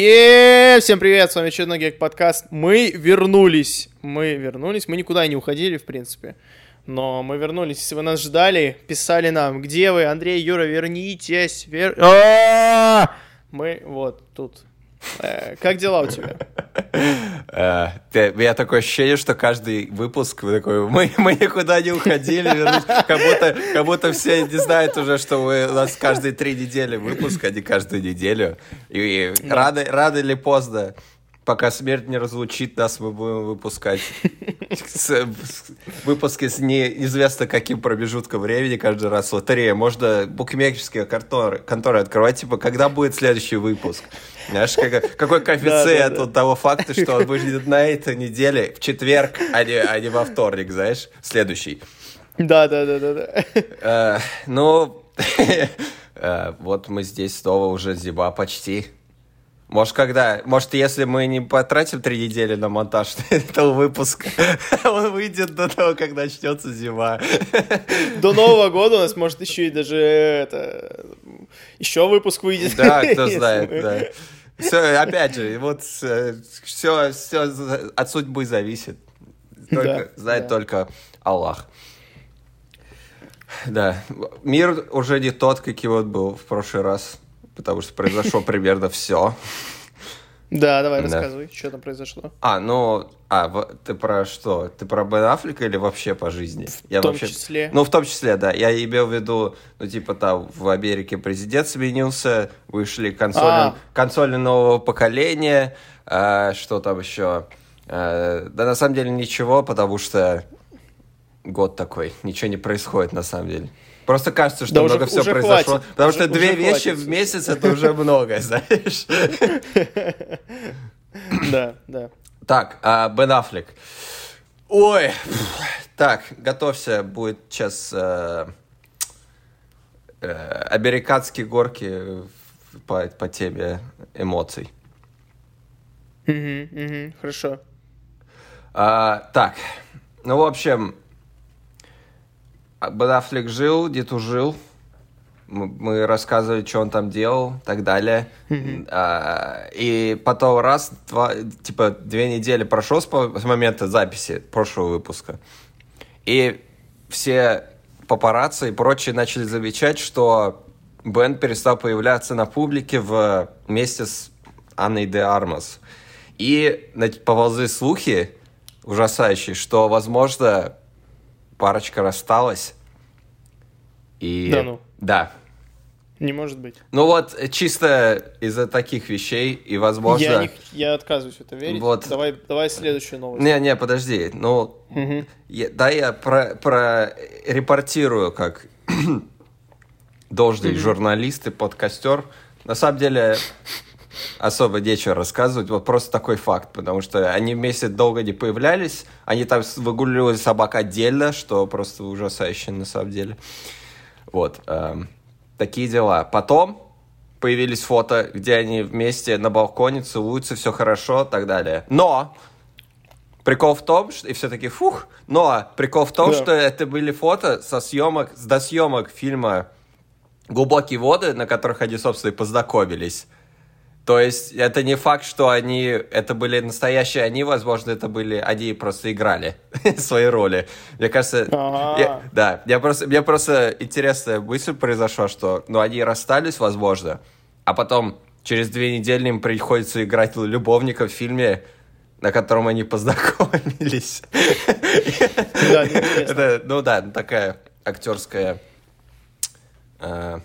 Е, всем привет, с вами очередной Гек подкаст. Мы вернулись, мы вернулись, мы никуда не уходили, в принципе. Но мы вернулись, если вы нас ждали, писали нам, где вы, Андрей, Юра, вернитесь, вер... Мы вот тут. Э, Как дела у тебя? Э, меня такое ощущение, что каждый выпуск вы такой, мы, мы никуда не уходили, вернулись». как будто, как будто все не знают уже, что у нас каждые три недели выпуск, а не каждую неделю. И, и рано, рано или поздно, пока смерть не разлучит нас, мы будем выпускать выпуски с неизвестно каким промежутком времени каждый раз. Лотерея. Можно букмекерские конторы, конторы открывать, типа, когда будет следующий выпуск. Знаешь, как- какой коэффициент да. вот того факта, что он выйдет на этой неделе в четверг, а не, а не во вторник, знаешь, следующий. Да, да, да, да, да. Э, ну, э, вот мы здесь снова уже зима почти. Может, когда... Может, если мы не потратим три недели на монтаж этого выпуска, он выйдет до того, как начнется зима. До Нового года у нас может еще и даже это еще выпуск выйдет. Да, кто знает, мы- да. Все, опять же, вот все, все от судьбы зависит. Только, Да, знает да. только Аллах. Да, мир уже не тот, каким он был в прошлый раз, потому что произошло примерно все. Да, давай, Да. рассказывай, что там произошло. А, ну, а, ты про что? Ты про Бен Аффлека или вообще по жизни? В том числе. Ну, в том числе, да. Я имел в виду, ну, типа, там, в Америке президент сменился, вышли консоли, А. консоли нового поколения, а, что там еще? А, да, на самом деле, ничего, потому что год такой, ничего не происходит, на самом деле. Просто кажется, что Да уже- много все уже произошло. хватит. Потому Уже- что две уже вещи хватит, в месяц это уже много, знаешь. Да, да. Так, а, Бен Аффлек. Ой, так, готовься, будет сейчас э, э, американские горки по, по теме эмоций. Мгм, мгм, Хорошо. А, так, ну, в общем, Бен Аффлек жил, где-то жил. Мы, рассказывали, что он там делал, и так далее. А, и потом раз, два, типа, две недели прошло с, момента записи прошлого выпуска. И все папарацци и прочие начали замечать, что Бен перестал появляться на публике в, вместе с Анной де Армас. И на- поползли слухи ужасающие, что, возможно, парочка рассталась. И... Да ну. Да. Не может быть. Ну вот, чисто из-за таких вещей, и, возможно... Я, не- я отказываюсь в это верить. Вот. Давай, давай следующую новость. Не-не, подожди. Ну, Мгм. я- да, я про, про репортирую как должный журналист и подкастер. На самом деле, особо нечего рассказывать. Вот просто такой факт, потому что они вместе долго не появлялись. Они там выгуливали собак отдельно, что просто ужасающе на самом деле. Вот. эм, такие дела. Потом появились фото, где они вместе на балконе целуются, все хорошо, так далее. Но Прикол в том, что... И все таки фух. Но прикол в том, Да. что это были фото со съемок, с досъемок фильма «Глубокие воды», на которых они, собственно, и познакомились. То есть это не факт, что они... Это были настоящие они, возможно, это были... Они просто играли свои роли. Мне кажется... Я- да, мне просто, мне просто интересная мысль произошла, что ну, они расстались, возможно, а потом через две недели им приходится играть любовника в фильме, на котором они познакомились. Да. Это, ну да, такая актерская э,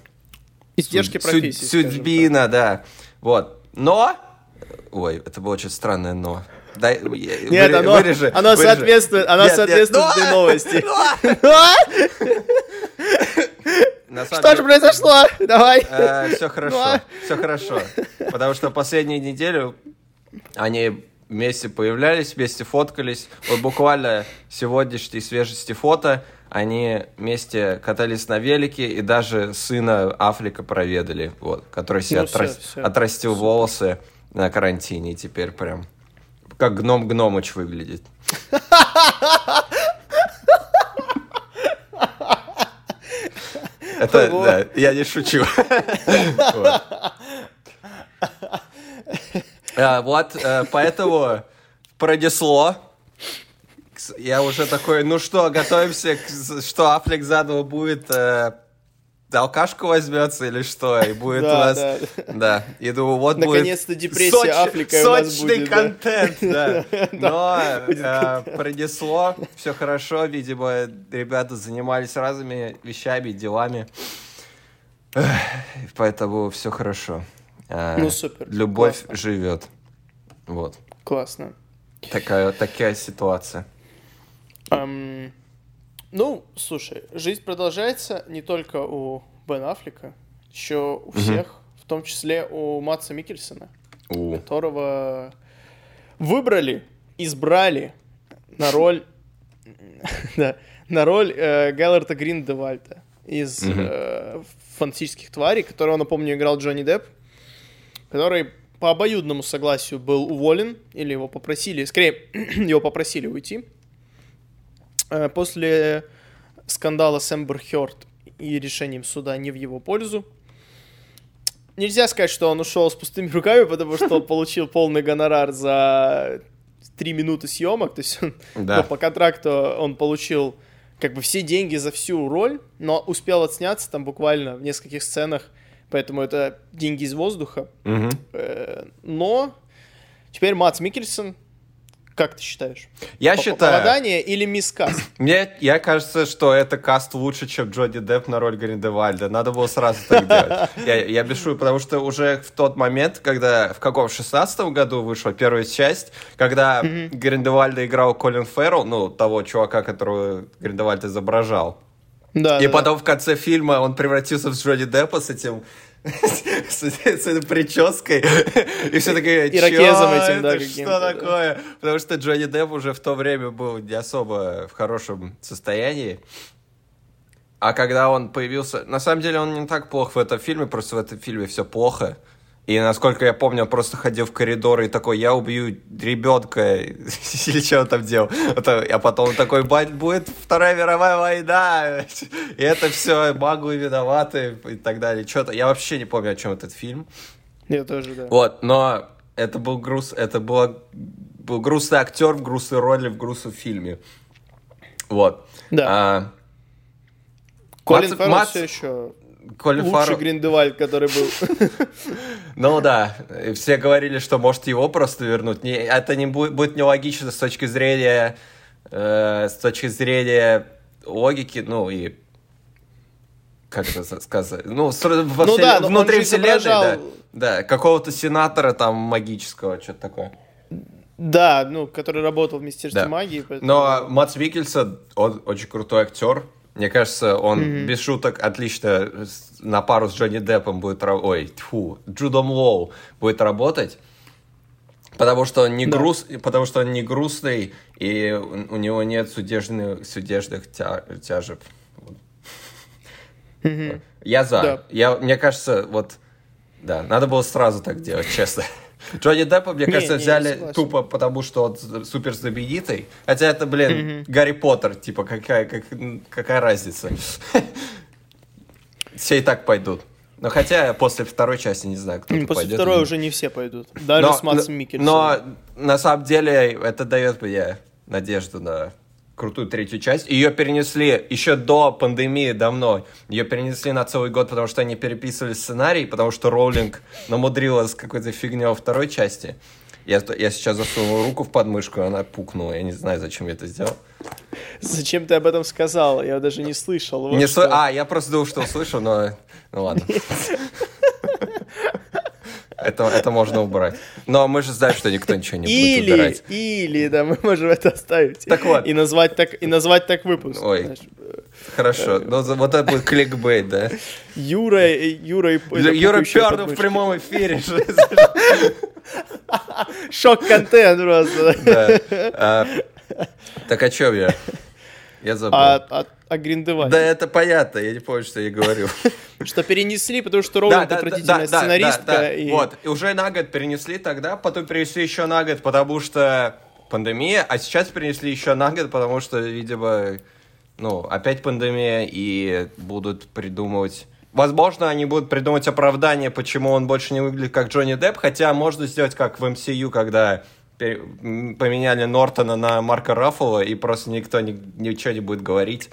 Издержки профессии. Судьбина, да. Вот. Но... Ой, это было очень странное но. Дай, Нет, Нет, оно, оно соответствует, оно соответствует этой новости. Что же произошло? Давай. все Ну, хорошо, а? все хорошо. Потому что последнюю неделю они вместе появлялись, вместе фоткались. Вот буквально сегодняшней свежести фото они вместе катались на велике и даже сына Афлика проведали, вот, который себе Ну, отрас- всё. отрастил волосы на карантине и теперь прям как гном Гномыч выглядит. Это, да, я не шучу. Вот. А, э, поэтому пронесло. Я уже такой, ну что, готовимся, что Аффлек заново будет э, алкашку возьмется или что, и будет у нас... да. И думаю, вот будет... Наконец-то депрессия Аффлека у нас будет, контент, да. Но э, пронесло, все хорошо, видимо, ребята занимались разными вещами, делами. Поэтому все хорошо. Э, Ну, супер, Любовь живет. Вот. Классно. Такая, такая ситуация. Ам, ну, слушай, жизнь продолжается не только у Бен Аффлека, еще у всех, в том числе у Матса Микельсона, У. которого выбрали, избрали на роль, да, на роль э, Гэлларта Гриндевальда из э, «Фантастических тварей», которого, напомню, играл Джонни Депп, который по обоюдному согласию был уволен, или его попросили, скорее, его попросили уйти. Э, После скандала с Эмбер Хёрд и решением суда не в его пользу. Нельзя сказать, что он ушел с пустыми руками, потому что он получил полный гонорар за три минуты съемок. То есть он, Да. ну, по контракту он получил как бы все деньги за всю роль, но успел отсняться там буквально в нескольких сценах, поэтому это деньги из воздуха. Э, Но теперь Мац Микельсон, как ты считаешь? Я По- считаю... Попадание или мискаст? Мне, я кажется, что это каст лучше, чем Джоди Депп на роль Гриндевальда. Надо было сразу так делать. Я, я бешу, потому что уже в тот момент, когда в каком, в 16 году вышла первая часть, когда Гриндевальда играл Колин Феррелл, ну, того чувака, которого Гриндевальд изображал. Да, И да, потом в конце фильма он превратился в Джоди Деппа с этим с, с этой прической. И все такие, Ирокезом «Чё этим, да, Что да». такое? Потому что Джонни Депп уже в то время был не особо в хорошем состоянии. А когда он появился... На самом деле он не так плох в этом фильме, просто в этом фильме все плохо. И насколько я помню, он просто ходил в коридоры и такой, я убью ребенка, или что он там делал. Это- А потом он такой, бать, будет Вторая мировая война, и это все маглы виноваты, и так далее. Что-то, я вообще не помню, о чем этот фильм. Я тоже, да. Вот, но это был груз, это было, был грустный актер в грустной роли в грустном фильме. Вот. Да. А, Колин Фаррелл Мац- все еще Колин лучший Фаррелл- Гриндевальд, который был. Ну да, все говорили, что может его просто вернуть. Не, это не будет, будет нелогично с точки зрения э, с точки зрения логики, ну и как это за- сказать, ну, с- во Ну вселен- да, внутри вселенной, изображал- да, да, какого-то сенатора там магического, что-то такое. Да, ну, который работал в Министерстве Да. магии. поэтому- Но Мац Микельсон, он очень крутой актер. Мне кажется, он без шуток отлично на пару с Джонни Деппом будет... ра- Ой, тьфу, Джудом Лоу будет работать. Потому что он не Да. груз, потому что он не грустный и у него нет судебных, судебных тя- тяжеб. Вот. Я за. Да. Я, мне кажется, вот, да, надо было сразу так делать, честно. Джонни Деппа, мне Не, кажется, не, взяли тупо потому, что он супер знаменитый. Хотя это, блин, Гарри Поттер, типа, какая, как, какая разница. Все и так пойдут. Но хотя после второй части не знаю, кто После пойдет. второй уже не все пойдут. Даже но, с Матсом но- Микельсоном. Но на самом деле это дает мне надежду на крутую третью часть. Ее перенесли еще до пандемии давно. Ее перенесли на целый год, потому что они переписывали сценарий, потому что Роулинг намудрила с какой-то фигней во второй части. Я, я сейчас засунул руку в подмышку, и она пукнула. Я не знаю, зачем я это сделал. Зачем ты об этом сказал? Я даже не слышал. Вот Не что. слы- А, я просто думал, что услышу, но... Ну ладно. Это, это можно убрать. Но мы же знаем, что никто ничего не будет Или, убирать. или, да, мы можем это оставить. Так вот. И назвать так, и назвать так выпуск. Ой. знаешь. Э, Хорошо, ну за- вот это будет кликбейт, да? Юра, и- Юра Юра пернул в прямом эфире. Шок-контент просто. Да. А, Так о чем я? Я забыл. А, а, а Гриндевальд? Да это понятно, я не помню, что я говорил. Что перенесли, потому что Роулинг отвратительная сценаристка. Вот, и уже на год перенесли тогда, потом перенесли еще на год, потому что пандемия, а сейчас перенесли еще на год, потому что, видимо, ну, опять пандемия, и будут придумывать... Возможно, они будут придумать оправдание, почему он больше не выглядит как Джонни Депп, хотя можно сделать как в MCU, когда поменяли Нортона на Марка Раффало, и просто никто ни- ничего не будет говорить.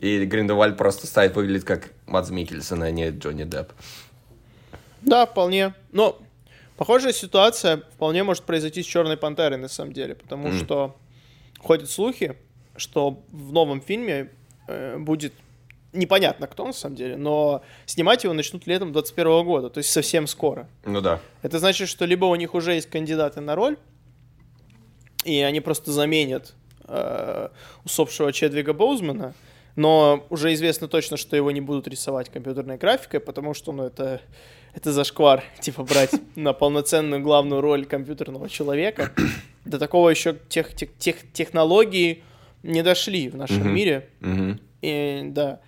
И Гриндевальд просто станет выглядеть как Мадс Микельсон, а не Джонни Депп. Да, вполне. Но похожая ситуация вполне может произойти с Черной Пантерой, на самом деле, потому Мгм. что ходят слухи, что в новом фильме э, будет непонятно кто на самом деле, но снимать его начнут летом 21 года, то есть совсем скоро. Ну да. Это значит, что либо у них уже есть кандидаты на роль, и они просто заменят э, усопшего Чедвига Боузмана, но уже известно точно, что его не будут рисовать компьютерной графикой, потому что, ну, это, это зашквар, типа, брать на полноценную главную роль компьютерного человека. До такого еще тех, тех, тех- технологии не дошли в нашем мире. И, да.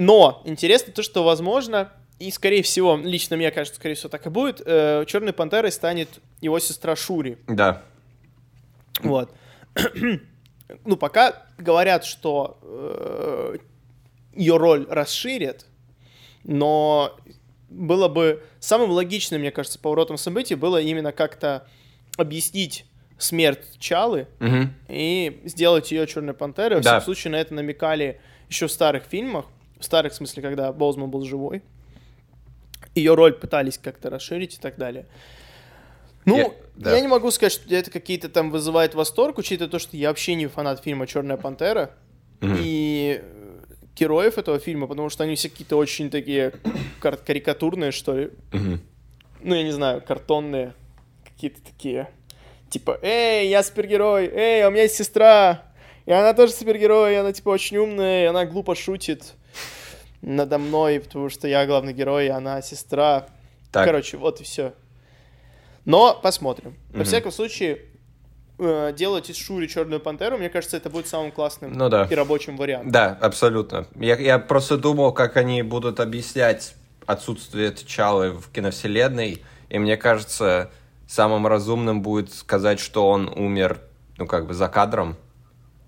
Но интересно то, что возможно, и скорее всего, лично мне кажется, скорее всего так и будет, э, Черной Пантерой станет его сестра Шури. Да. Вот. ну, пока говорят, что э, ее роль расширят, но было бы самым логичным, мне кажется, поворотом событий было именно как-то объяснить смерть Чалы Мгм. и сделать ее Черной Пантерой. Да. всяком случае, на это намекали еще в старых фильмах. В старых, в смысле, когда Боузман был живой. Ее роль пытались как-то расширить и так далее. Ну, Я- я, да. не могу сказать, что это какие-то там вызывает восторг, учитывая то, что я вообще не фанат фильма Черная Пантера Мгм. и э, героев этого фильма, потому что они все какие-то очень такие кар- карикатурные, что ли. Мгм. Ну, я не знаю, картонные. Какие-то такие. Типа, эй, я супергерой, эй, а у меня есть сестра. И она тоже супергерой, и она, типа, очень умная, и она глупо шутит надо мной, потому что я главный герой, и она сестра. Так. Короче, вот и все. Но посмотрим. Во Мгм. всяком случае, э, делать из Шури Черную Пантеру, мне кажется, это будет самым классным Ну да. и рабочим вариантом. Да, абсолютно. Я, я просто думал, как они будут объяснять отсутствие T'Чалы в киновселенной, и мне кажется, самым разумным будет сказать, что он умер, ну, как бы за кадром,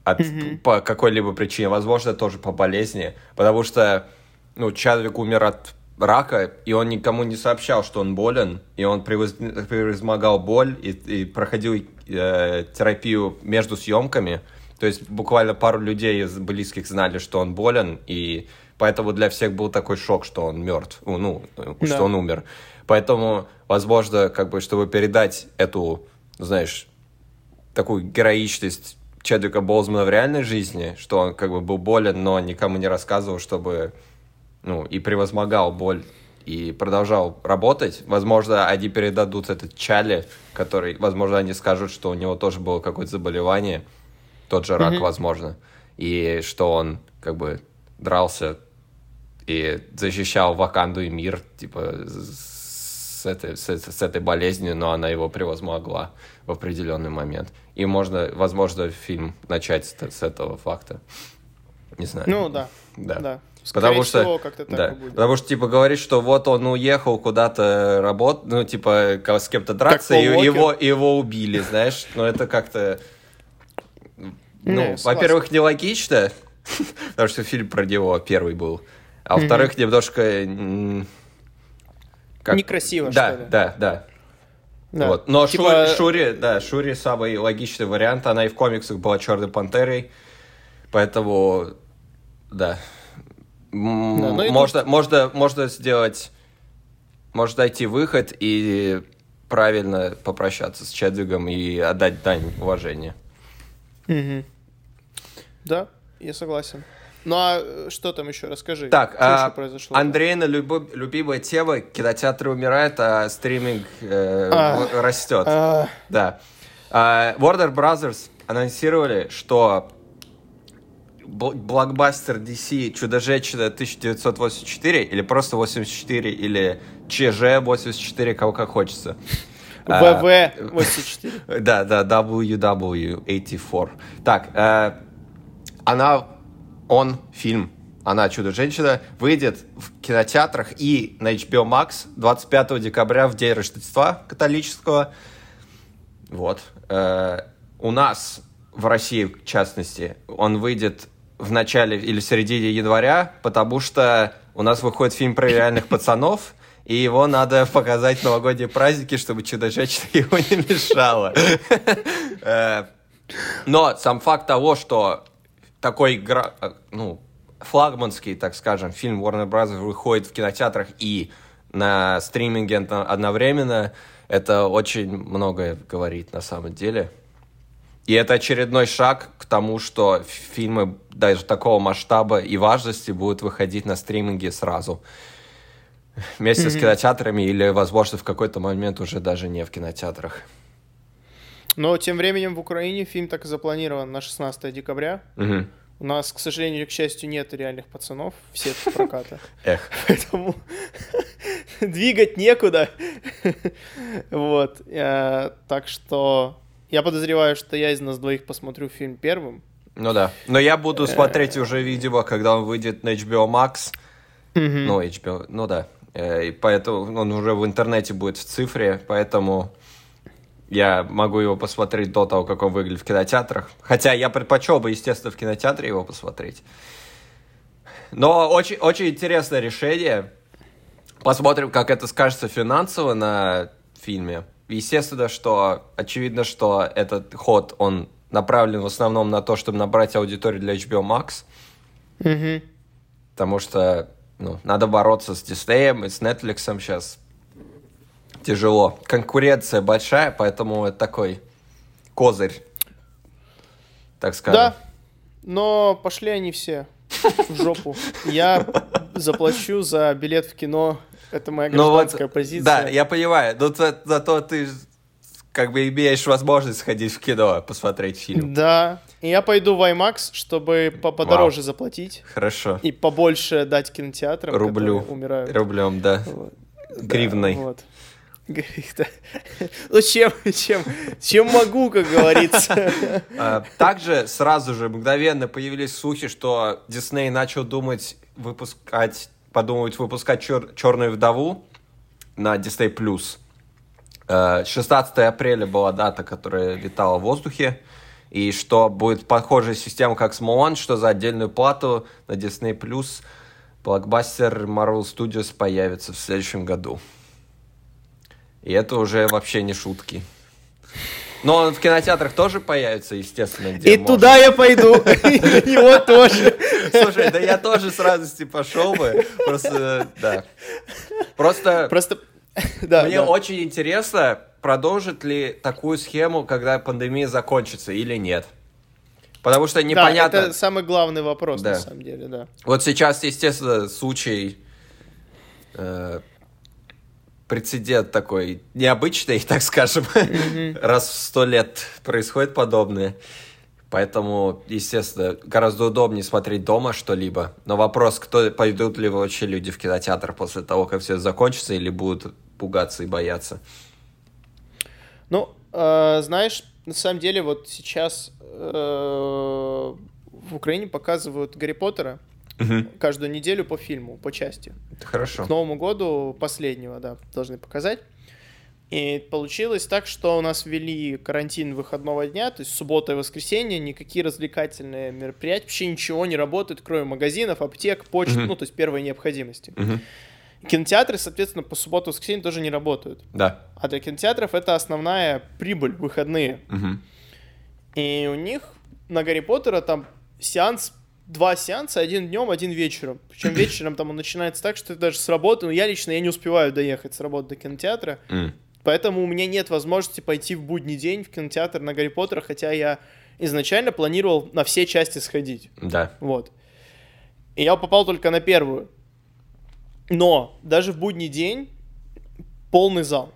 от, по какой-либо причине, возможно, тоже по болезни, потому что, ну, Чадвик умер от рака, и он никому не сообщал, что он болен, и он превоз- превозмогал боль и, и проходил э, терапию между съемками, то есть буквально пару людей из близких знали, что он болен, и поэтому для всех был такой шок, что он мертв, ну, э, Да. что он умер. Поэтому, возможно, как бы, чтобы передать эту, знаешь, такую героичность Чедвика Болзмана в реальной жизни, что он как бы был болен, но никому не рассказывал, чтобы, ну, и превозмогал боль и продолжал работать. Возможно, они передадут этот Чали, который, возможно, они скажут, что у него тоже было какое-то заболевание, тот же рак, Мгм. возможно, и что он как бы дрался и защищал Ваканду и мир, типа, с этой, с, с этой болезнью, но она его превозмогла в определенный момент. И можно, возможно, фильм начать с, с этого факта. Не знаю. Ну, да. Да. Да. Потому Скорее что, всего, как-то так да, и будет. потому что, типа, говорит, что вот он уехал куда-то работать, ну, типа, с кем-то драться, и Уокер. его, его убили, знаешь, ну, это как-то, ну, во-первых, нелогично, потому что фильм про него первый был, а во-вторых, немножко... как- Некрасиво, да, что ли. Да, да, Да. Вот. Но Типа, Шури, Шури, да, Шури самый логичный вариант. Она и в комиксах была Черной Пантерой. Поэтому, да. Да, можно, можно, можно сделать... Можно найти выход и правильно попрощаться с Чедвигом и отдать дань уважения. Мгм. Да, я согласен. Ну а э, что там еще? Расскажи. Так, что а, еще произошло? Андрейна любо- любимая тема. Кинотеатры умирают, а стриминг э, А. растет. А, Да. А, Warner Brothers анонсировали, что блокбастер DC «Чудо-женщина 1984» или просто 84 или ЧЖ-84, кого как хочется. А, ВВ-84. Да, да, WW84. Так, э, она, он, фильм, она «Чудо-женщина» выйдет в кинотеатрах и на HBO Max 25 декабря в день Рождества католического. Вот. Э, у нас в России, в частности, он выйдет в начале или в середине января, потому что у нас выходит фильм про реальных пацанов, и его надо показать в новогодние праздники, чтобы Чудо-женщина его не мешала. Э, Но сам факт того, что такой, э, ну, флагманский, так скажем, фильм Warner Bros. выходит в кинотеатрах и на стриминге одно- одновременно, это очень многое говорит на самом деле. И это очередной шаг к тому, что фильмы даже такого масштаба и важности будут выходить на стриминге сразу. Вместе с кинотеатрами или, возможно, в какой-то момент уже даже не в кинотеатрах. Но тем временем в Украине фильм так и запланирован на 16 декабря. Мгм. У нас, к сожалению, к счастью, нет реальных пацанов в сетке проката. Эх. Поэтому двигать некуда. Вот. Э, Так что я подозреваю, что я из нас двоих посмотрю фильм первым. Ну да. Но я буду смотреть уже видео, когда он выйдет на HBO Max. Ну, HBO, ну да. Э, И поэтому он уже в интернете будет в цифре, поэтому я могу его посмотреть до того, как он выглядит в кинотеатрах. Хотя я предпочел бы, естественно, в кинотеатре его посмотреть. Но очень, очень интересное решение. Посмотрим, как это скажется финансово на фильме. Естественно, что очевидно, что этот ход, он направлен в основном на то, чтобы набрать аудиторию для HBO Max. Мгм. Потому что ну, надо бороться с Диснеем и с Netflix сейчас. Тяжело. Конкуренция большая, поэтому это такой козырь. Так скажем. Да, но пошли они все в жопу. Я заплачу за билет в кино. Это моя Ну вот, гражданская позиция. Да, я понимаю. Но за- зато ты как бы имеешь возможность сходить в кино, посмотреть фильм. Да. И я пойду в IMAX, чтобы по- подороже заплатить Хорошо. и побольше дать кинотеатрам, Рублю. умирают. Рублем, да. Вот. Гривной. Да, вот. Ну, чем, чем, чем могу, как говорится. А, Также сразу же мгновенно появились слухи, что Дисней начал думать выпускать, подумывать выпускать чер- Черную вдову на Disney Plus. 16 апреля была дата, которая летала в воздухе. И что будет похожая система, как с Мулан, что за отдельную плату на Disney Plus блокбастер Marvel Studios появится в следующем году. И это уже вообще не шутки. Но он в кинотеатрах тоже появится, естественно, где И можно. туда я пойду. И на него тоже. Слушай, да я тоже с радостью пошел бы. Просто, да. Просто Просто... Да, мне да. очень интересно, продолжит ли такую схему, когда пандемия закончится или нет. Потому что Да, непонятно. это самый главный вопрос, Да. на самом деле, да. Вот сейчас, естественно, случай э, прецедент такой необычный, так скажем. Раз в сто лет происходит подобное. Поэтому, естественно, гораздо удобнее смотреть дома что-либо. Но вопрос, кто пойдут ли вообще люди в кинотеатр после того, как все закончится, или будут пугаться и бояться. Ну, э, знаешь, на самом деле вот сейчас э, в Украине показывают Гарри Поттера каждую неделю по фильму, по части. Это хорошо. К Новому году последнего, да, должны показать. И получилось так, что у нас ввели карантин выходного дня, то есть суббота и воскресенье, никакие развлекательные мероприятия, вообще ничего не работает, кроме магазинов, аптек, почт, Мгм. ну, то есть первой необходимости. Мгм. Кинотеатры, соответственно, по субботу и воскресенье тоже не работают. Да. А для кинотеатров это основная прибыль, выходные. Мгм. И у них на Гарри Поттера там сеанс, два сеанса, один днем, один вечером. Причем вечером там он начинается так, что ты даже с работы, ну я лично, я не успеваю доехать с работы до кинотеатра, М. поэтому у меня нет возможности пойти в будний день в кинотеатр на Гарри Поттера, хотя я изначально планировал на все части сходить. Да. Вот. И я попал только на первую. Но даже в будний день полный зал.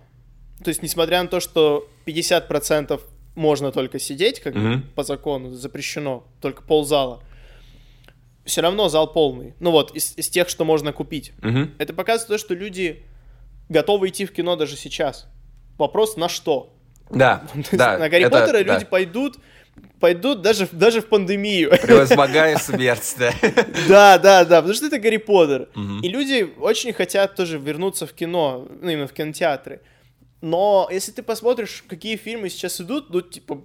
То есть, несмотря на то, что 50% можно только сидеть, как Мгм. по закону запрещено, только ползала, все равно зал полный. Ну вот, из, из тех, что можно купить. Мгм. Это показывает то, что люди готовы идти в кино даже сейчас. Вопрос на что? Да. Да. на Гарри это- Поттера да. люди пойдут, пойдут даже, даже в пандемию. Превозмогая смерть, да. Да, да, да, потому что это Гарри Поттер. Мгм. И люди очень хотят тоже вернуться в кино, ну, именно в кинотеатры. Но если ты посмотришь, какие фильмы сейчас идут, ну, типа,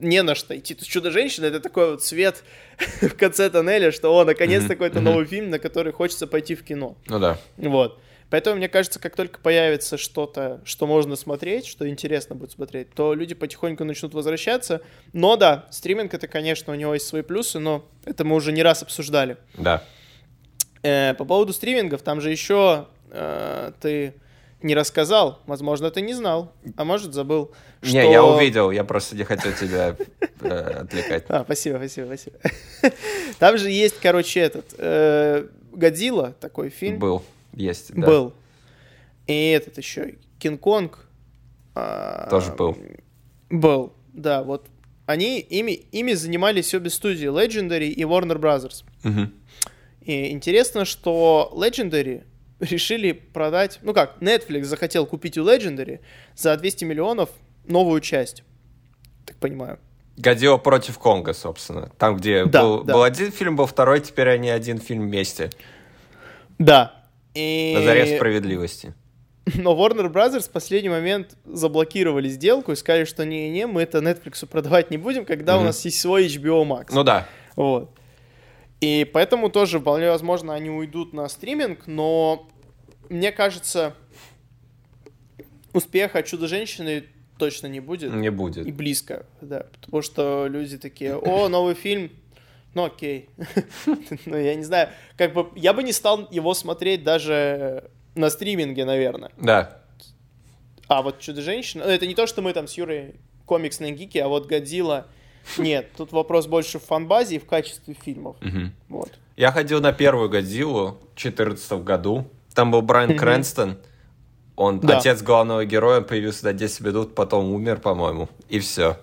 не на что идти. То есть «Чудо-женщина» — это такой вот свет в конце тоннеля, что, о, наконец-то Мгм, какой-то новый фильм, на который хочется пойти в кино. Ну да. Вот. Поэтому, мне кажется, как только появится что-то, что можно смотреть, что интересно будет смотреть, то люди потихоньку начнут возвращаться. Но да, стриминг это, конечно, у него есть свои плюсы, но это мы уже не раз обсуждали. Да. Э, по поводу стримингов, там же еще э, ты не рассказал, возможно, ты не знал, а может забыл. Не, что- я увидел, я просто не хотел тебя э, отвлекать. А, спасибо, спасибо, спасибо. Там же есть, короче, этот э, Годзилла, такой фильм. Был, есть, да. Был. И этот еще, Кинг-Конг. а, Тоже был. Был, да, вот. Они, ими, ими занимались обе студии, Legendary и Warner Brothers. Мгм. И интересно, что Legendary решили продать, ну как, Netflix захотел купить у Legendary за 200 миллионов новую часть. Так понимаю. Годзилла против Конга, собственно. Там, где Да, был, да. был один фильм, был второй, теперь они один фильм вместе. Да. И... На заре справедливости. Но Warner Brothers в последний момент заблокировали сделку и сказали, что не-не, мы это Netflix продавать не будем, когда у Мгм. нас есть свой HBO Max. Ну да. Вот. И поэтому тоже вполне возможно они уйдут на стриминг, но мне кажется, успеха Чудо-женщины точно не будет. Не будет. И близко, да. Потому что люди такие, о, новый фильм, ну окей. Ну, я не знаю, как бы, я бы не стал его смотреть даже на стриминге, наверное. Да. А вот Чудо-женщина, ну, это не то, что мы там с Юрой комиксные гики, а вот Годзилла, нет, тут вопрос больше в фанбазе и в качестве фильмов. Вот. Я ходил на первую Годзиллу в 2014 году. Там был Брайан. Крэнстон. Он Да. отец главного героя, появился на 10 минут, потом умер, по-моему. И все.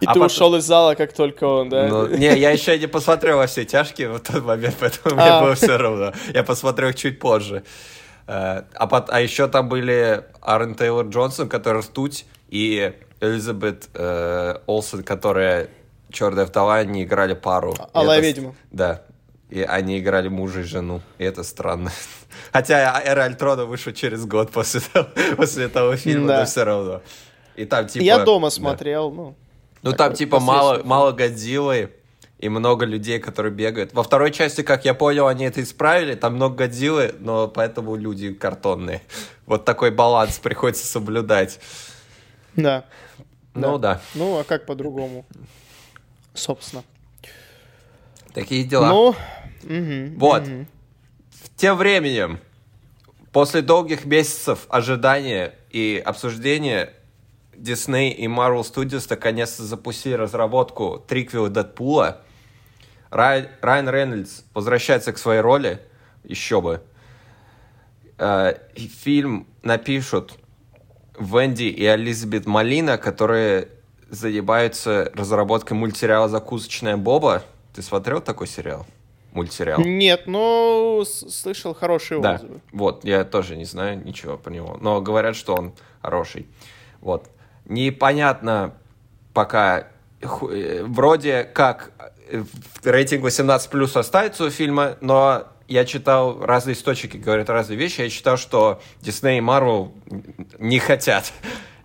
И ты ушел из зала, как только он, да? Ну, не, я еще не посмотрел во все тяжкие в тот момент, поэтому мне А. было все равно. Я посмотрел их чуть позже. Э, А, пот- а еще там были Аарон Тейлор Джонсон, который ртуть, и Элизабет э, Олсен, которая черная вдова, они играли пару. И Алая это ведьма. Да. И они играли мужа и жену. И это странно. Хотя Эра Альтрона вышел через год после того, после того фильма, Да. но все равно. И там типа... я дома да. смотрел, ну. Ну там типа мало, мало Годзиллы и много людей, которые бегают. Во второй части, как я понял, они это исправили. Там много Годзиллы, но поэтому люди картонные. Вот такой баланс приходится соблюдать. Да. Ну да, Ну, а как по-другому? Собственно. такие дела. Ну, мгм, Вот. мгм. Тем временем, после долгих месяцев ожидания и обсуждения, Disney и Marvel Studios наконец-то запустили разработку триквела Дэдпула. Рай- Райан Рейнольдс возвращается к своей роли, еще бы. Э, фильм напишут Венди и Элизабет Малина, которые занимаются разработкой мультсериала «Закусочная Боба». Ты смотрел такой сериал? Мультсериал? Нет, но слышал хорошие Да, отзывы. вот, я тоже не знаю ничего про него, но говорят, что он хороший. Вот. Непонятно пока, э, вроде как э, рейтинг 18 плюс останется у фильма, но я читал разные источники, говорят разные вещи. Я читал, что Disney и Marvel не хотят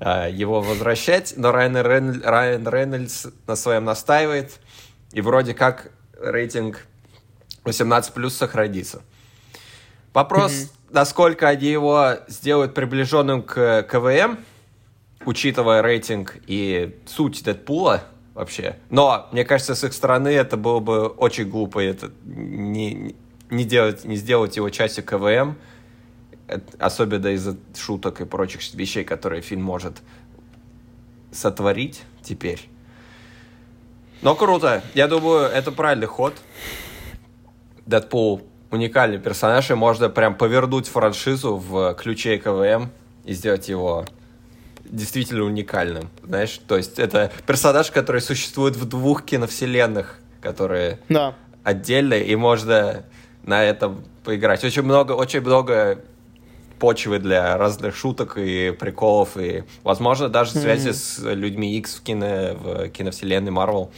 его возвращать, но Райан, Рейн- Райан Рейнольдс на своем настаивает, и вроде как рейтинг 18 плюс сохранится. Вопрос, насколько они его сделают приближенным к КВМ, учитывая рейтинг и суть Дэдпула вообще. Но, мне кажется, с их стороны это было бы очень глупо это не, не, делать, не сделать его частью КВМ, э, особенно из-за шуток и прочих вещей, которые фильм может сотворить теперь. Но круто. Я думаю, это правильный ход. Дэдпул уникальный персонаж, и можно прям повернуть франшизу в ключе КВМ и сделать его действительно уникальным, знаешь? То есть это персонаж, который существует в двух киновселенных, которые Да. отдельные, и можно на этом поиграть. Очень много, очень много почвы для разных шуток и приколов, и, возможно, даже связи с людьми X в, кино, в киновселенной Марвел.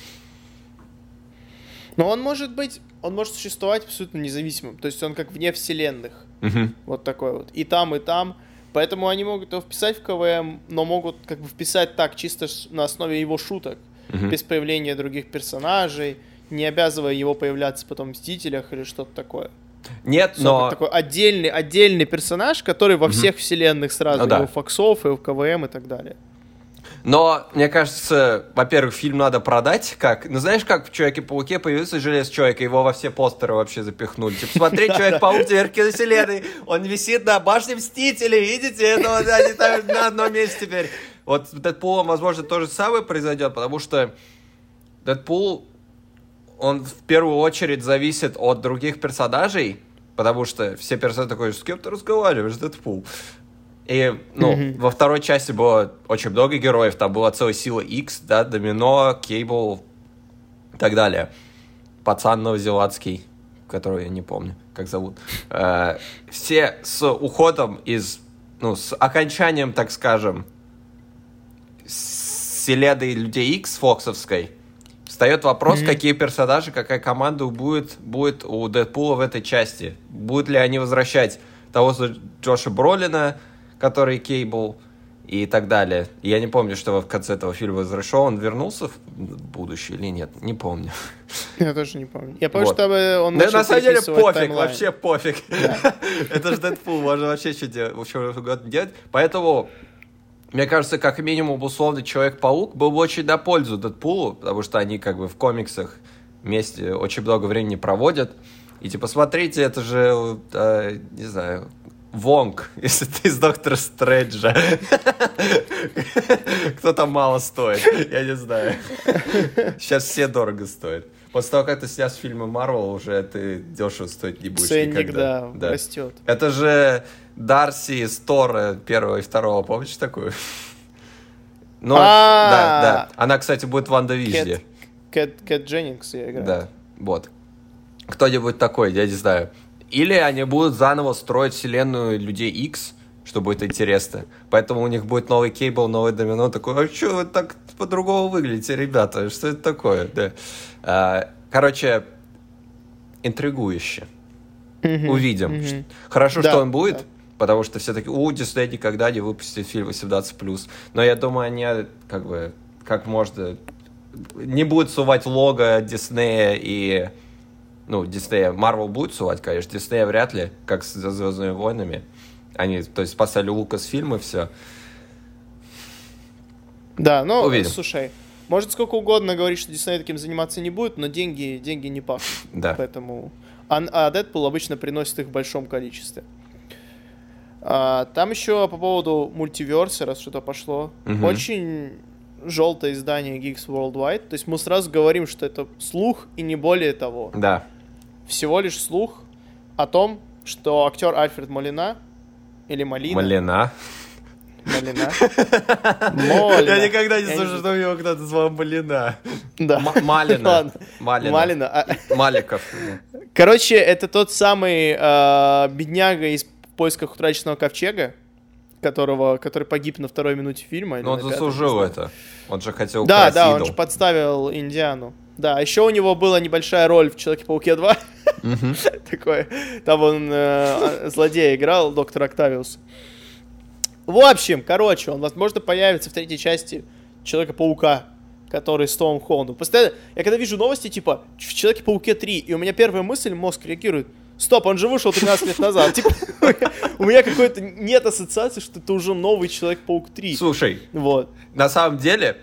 Но он может быть, он может существовать абсолютно независимым. То есть он как вне вселенных. Мгм. Вот такой вот. И там, и там. Поэтому они могут его вписать в КВМ, но могут как бы вписать так, чисто на основе его шуток. без появления других персонажей, не обязывая его появляться потом в Мстителях или что-то такое. Нет, но... такой отдельный, отдельный персонаж, который во всех вселенных сразу, Ну да. и у Фоксов, и у КВМ и так далее. Но, мне кажется, во-первых, фильм надо продать, как... Ну, знаешь, как в Человеке-пауке появился Желез Человек, и его во все постеры вообще запихнули. Типа, смотри, Человек-паук теперь в киновселенной, он висит на башне Мстителей, видите? Ну, вот они там на одном месте теперь. Вот с Дэдпулом, возможно, то же самое произойдет, потому что Дэдпул, он в первую очередь зависит от других персонажей, потому что все персонажи такой, с кем ты разговариваешь, Дэдпул? И, ну, Мгм. во второй части было очень много героев, там была целая сила X, да, Домино, Кейбл и так далее. Пацан новозеландский, которого я не помню, как зовут. Э, все с уходом из, ну, с окончанием, так скажем, вселенной Людей X фоксовской, встает вопрос, Мгм. какие персонажи, какая команда будет, будет у Дэдпула в этой части. Будут ли они возвращать того же Джоша Бролина, который Кейбл, и так далее. Я не помню, что в конце этого фильма возвращал. Он вернулся в будущее или нет, не помню. Я тоже не помню. Я помню, Вот. что он Да, на самом деле пофиг, таймлайн. вообще пофиг. Это же Дэдпул, можно вообще что делать, что угодно делать. Поэтому, мне кажется, как минимум, условно, Человек-паук был бы очень на пользу Дэдпулу, потому что они как бы в комиксах вместе очень много времени проводят. И типа, смотрите, это же, э, не знаю, Вонг, если ты из Доктора Стрэнджа. Кто там мало стоит, я не знаю. Сейчас все дорого стоят. После того, как ты снес фильмы Марвел, уже ты дешево стоить не будешь Ценник, никогда. да, растет. Это же Дарси из Тора первого и второго, помнишь такую? Ну, А. да, да. Она, кстати, будет в Ванда Вижде. Кэт, Кэт Дженнингс я играю. Да, вот. Кто-нибудь такой, я не знаю. Или они будут заново строить вселенную Людей X, что будет интересно. Поэтому у них будет новый кейбл, новый домино. Такой, а что вы так по-другому выглядите, ребята? Что это такое? Да. А, короче, интригующе. Увидим. Хорошо, Да, что он будет, да. Потому что все таки у, Дисней никогда не выпустит фильм 18+. Но я думаю, они как бы, как можно, не будут сувать лого Диснея и... Ну, Диснея, Марвел будет сувать, конечно, Диснея вряд ли, как с Звездными войнами. Они, то есть, спасали Лукас фильмы, все. Да, ну, Увидим. слушай, может сколько угодно говорить, что Дисней таким заниматься не будет, но деньги, деньги не пахнут. Да. Поэтому... А, а Дэдпул обычно приносит их в большом количестве. А, там еще по поводу мультиверса, раз что-то пошло. Мгм. Очень желтое издание Geeks Worldwide. То есть мы сразу говорим, что это слух и не более того. Да. Всего лишь слух о том, что актер Альфред Молина или Малина. Малина. Малина. Молина. Я никогда не слышал, что его кто-то звал Малина. Да. Малина. Малина. Малина. А, Маликов. Короче, это тот самый э, бедняга из «В поисках утраченного ковчега», которого, который погиб на второй минуте фильма. Но он на пятой, заслужил это. Он же хотел Да, да, он идол. же подставил Индиану. Да, еще у него была небольшая роль в Человеке-пауке 2. Мгм. Такое. Там он э, злодея играл, доктор Октавиус. В общем, короче, он, возможно, появится в третьей части Человека-паука, который с Томом Холландом. Постоянно, я когда вижу новости, типа, в Человеке-пауке 3, и у меня первая мысль, мозг реагирует, стоп, он же вышел 13 лет назад. Типа, у меня какой-то нет ассоциации, что это уже новый Человек-паук 3. Слушай, Вот. на самом деле,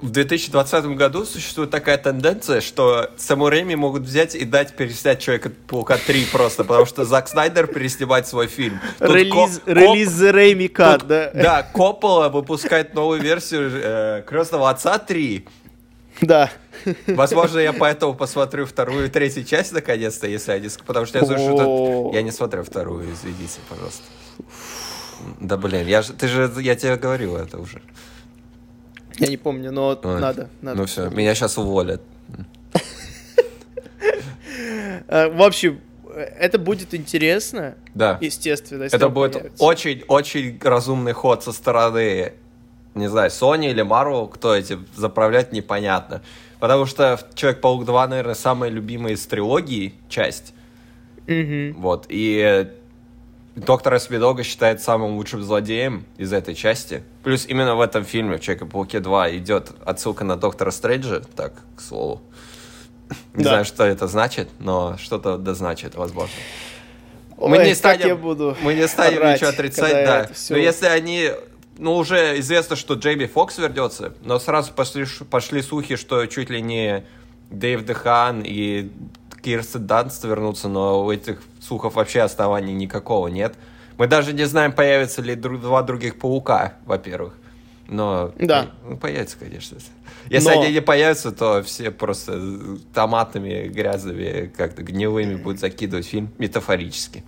в 2020 году существует такая тенденция, что Сэму Рэйми могут взять и дать переснять Человека-паука 3 просто, потому что Зак Снайдер переснимает свой фильм. Тут Релиз, Cut, Тут- да? Да, Коппола выпускает новую версию э, Крестного Отца 3. Да. Возможно, я поэтому посмотрю вторую и третью часть наконец-то, если они... Потому что я слышу, что... Я не смотрю вторую, извините, пожалуйста. Да блин, я же, ты же, я тебе говорил это уже. Я не помню, но надо, надо. Ну все, меня сейчас уволят. Э, В общем, э, это будет интересно, Да. естественно. Это будет очень-очень разумный ход со стороны, не знаю, Sony или Marvel, кто эти заправлять, непонятно. Потому что Человек-паук 2, наверное, самая любимая из трилогии часть. Мгм. Вот, и доктора Смидога считает самым лучшим злодеем из этой части. Плюс именно в этом фильме, в Человеке-пауке 2, идет отсылка на доктора Стрэнджа, так, к слову. Не Да. знаю, что это значит, но что-то да значит, возможно. Ой, мы не станем, буду мы не станем орать, ничего отрицать, да. всё- Но если они, ну уже известно, что Джейми Фокс вернется, но сразу пошли, пошли слухи, что чуть ли не Дэйв Дехан и Кирстен Данст вернутся, но у этих слухов вообще оснований никакого нет. Мы даже не знаем, появятся ли друг- два других паука, во-первых. Но Да. ну, появится, конечно. Если Но- они не появятся, то все просто томатными, грязными, как-то гнилыми будут закидывать фильм метафорически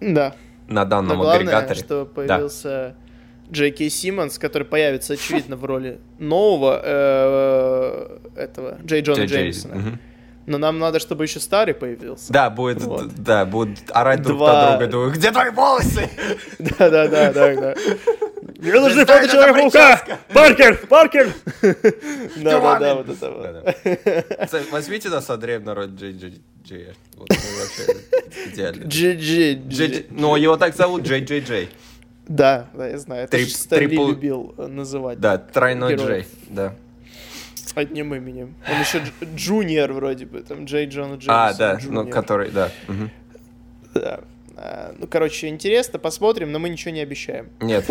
Да. на данном Но главное, агрегаторе. что Да. появился Джей Кей Симмонс, который появится, очевидно, в роли нового э, этого Джей Джона Джей Джей, Джеймсона. Но нам надо, чтобы еще старый появился. Да, будет, Вот. да, будут орать друг Два- на друга, думаю, где твои волосы? Да, да, да, да, да. Мне нужны фото Человека-паука! Паркер! Паркер! Да, да, да, вот это вот. Возьмите нас с Андреем на роль Джей Джей Джей. Вот, ну, вообще идеально. Джей Джей- Ну, его так зовут Джей Джей Джей. Да, да, я знаю. Это Trip- triple- любил э, называть Да, тройной Героев. Джей. Да. одним именем. Он еще Дж- Junior вроде бы, там Джей Джона Джеймсон. А, да, ну, Junior. который, да. мгм. Да. А, Ну, короче, интересно, посмотрим, но мы ничего не обещаем. Нет.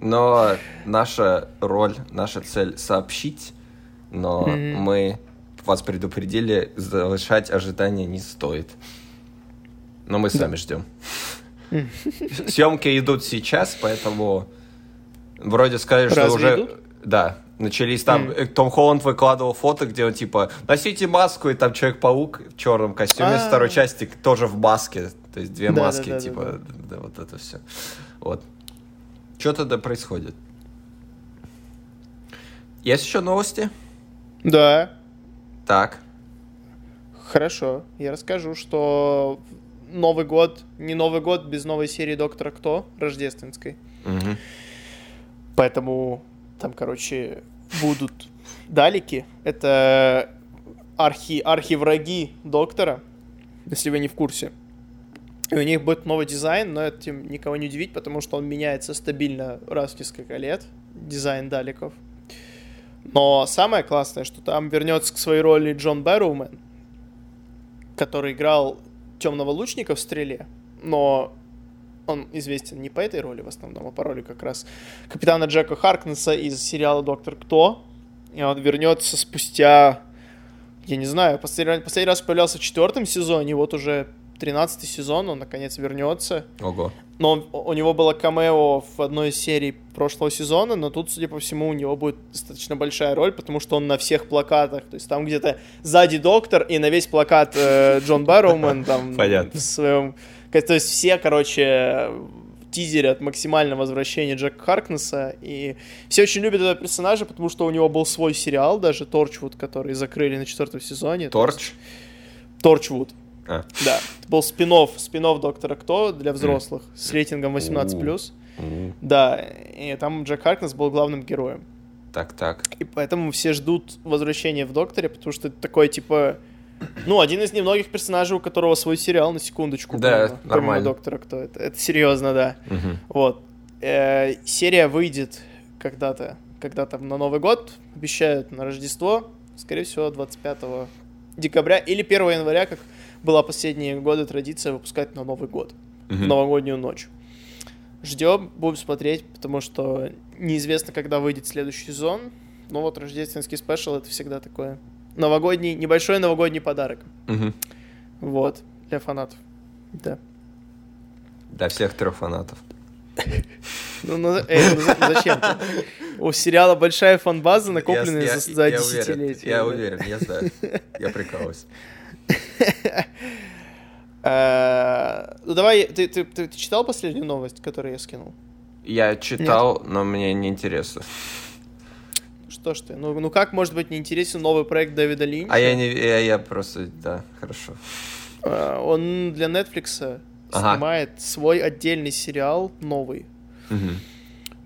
Но наша роль, наша цель сообщить, но Мгм. мы вас предупредили, завышать ожидания не стоит. Но мы сами ждем. Съемки идут сейчас, поэтому вроде сказали, что Разве уже... идут? Да, начались там... Э, Том Холланд выкладывал фото, где он типа, носите маску, и там Человек-паук в черном костюме с А. второй части тоже в маске. То есть две Да, маски, да, да, типа, да. да, вот это все. Вот. Что тогда происходит? Есть еще новости? Да, Так. хорошо. Я расскажу, что Новый год, не Новый год без новой серии Доктора Кто, рождественской. Мгм. Поэтому там, короче, будут далики. Это архи, архивраги Доктора, если вы не в курсе. И у них будет новый дизайн, но этим никого не удивить, потому что он меняется стабильно раз в несколько лет, дизайн даликов. Но самое классное, что там вернется к своей роли Джон Бэрроумен, который играл темного лучника в стреле, но он известен не по этой роли в основном, а по роли как раз капитана Джека Харкнесса из сериала Доктор Кто. И он вернется спустя, я не знаю, последний, последний раз появлялся в четвертом сезоне, вот уже 13 сезон, он наконец вернется. Ого. Но он- у него было камео в одной из серий прошлого сезона, но тут, судя по всему, у него будет достаточно большая роль, потому что он на всех плакатах. То есть там где-то сзади доктор, и на весь плакат э, Джон Барроумен там Понятно. в своем... То есть все, короче, тизерят максимальное возвращение Джека Харкнесса, и все очень любят этого персонажа, потому что у него был свой сериал, даже Торчвуд, который закрыли на четвертом сезоне. Торч? Торчвуд. А. Да, это был спин-офф, спин-офф Доктора Кто для взрослых с рейтингом 18+. М, Да, и там Джек Харкнесс был главным героем. Так, так. И поэтому все ждут возвращения в Докторе, потому что это такой, типа, ну, один из немногих персонажей, у которого свой сериал, на секундочку. Да, помимо- помимо нормально. Доктора Кто. Это, это серьезно, да. Мгм. Вот. Э, серия выйдет когда-то, когда-то на Новый год, обещают на Рождество, скорее всего, 25 декабря или 1 января, как была последние годы традиция выпускать на Новый год, в Мгм. новогоднюю ночь. Ждем, будем смотреть, потому что неизвестно, когда выйдет следующий сезон. Но вот рождественский спешл это всегда такое новогодний, небольшой новогодний подарок. Мгм. Вот, для фанатов. Да. Для всех трех фанатов. Ну, ну, эй, ну за- зачем? У сериала большая фан-база, накопленная Я- за, за я уверен, десятилетия. Я уверен, я знаю. Я прикалываюсь. Э, Ну, давай, ты, ты, ты- ты читал последнюю новость, которую я скинул? Я читал, но мне не интересно. Что ж ты? Ну, ну как может быть неинтересен новый проект Дэвида Линча? А я не... Я, я просто... Да, хорошо. Э, Он для Netflix Ага. снимает свой отдельный сериал, новый.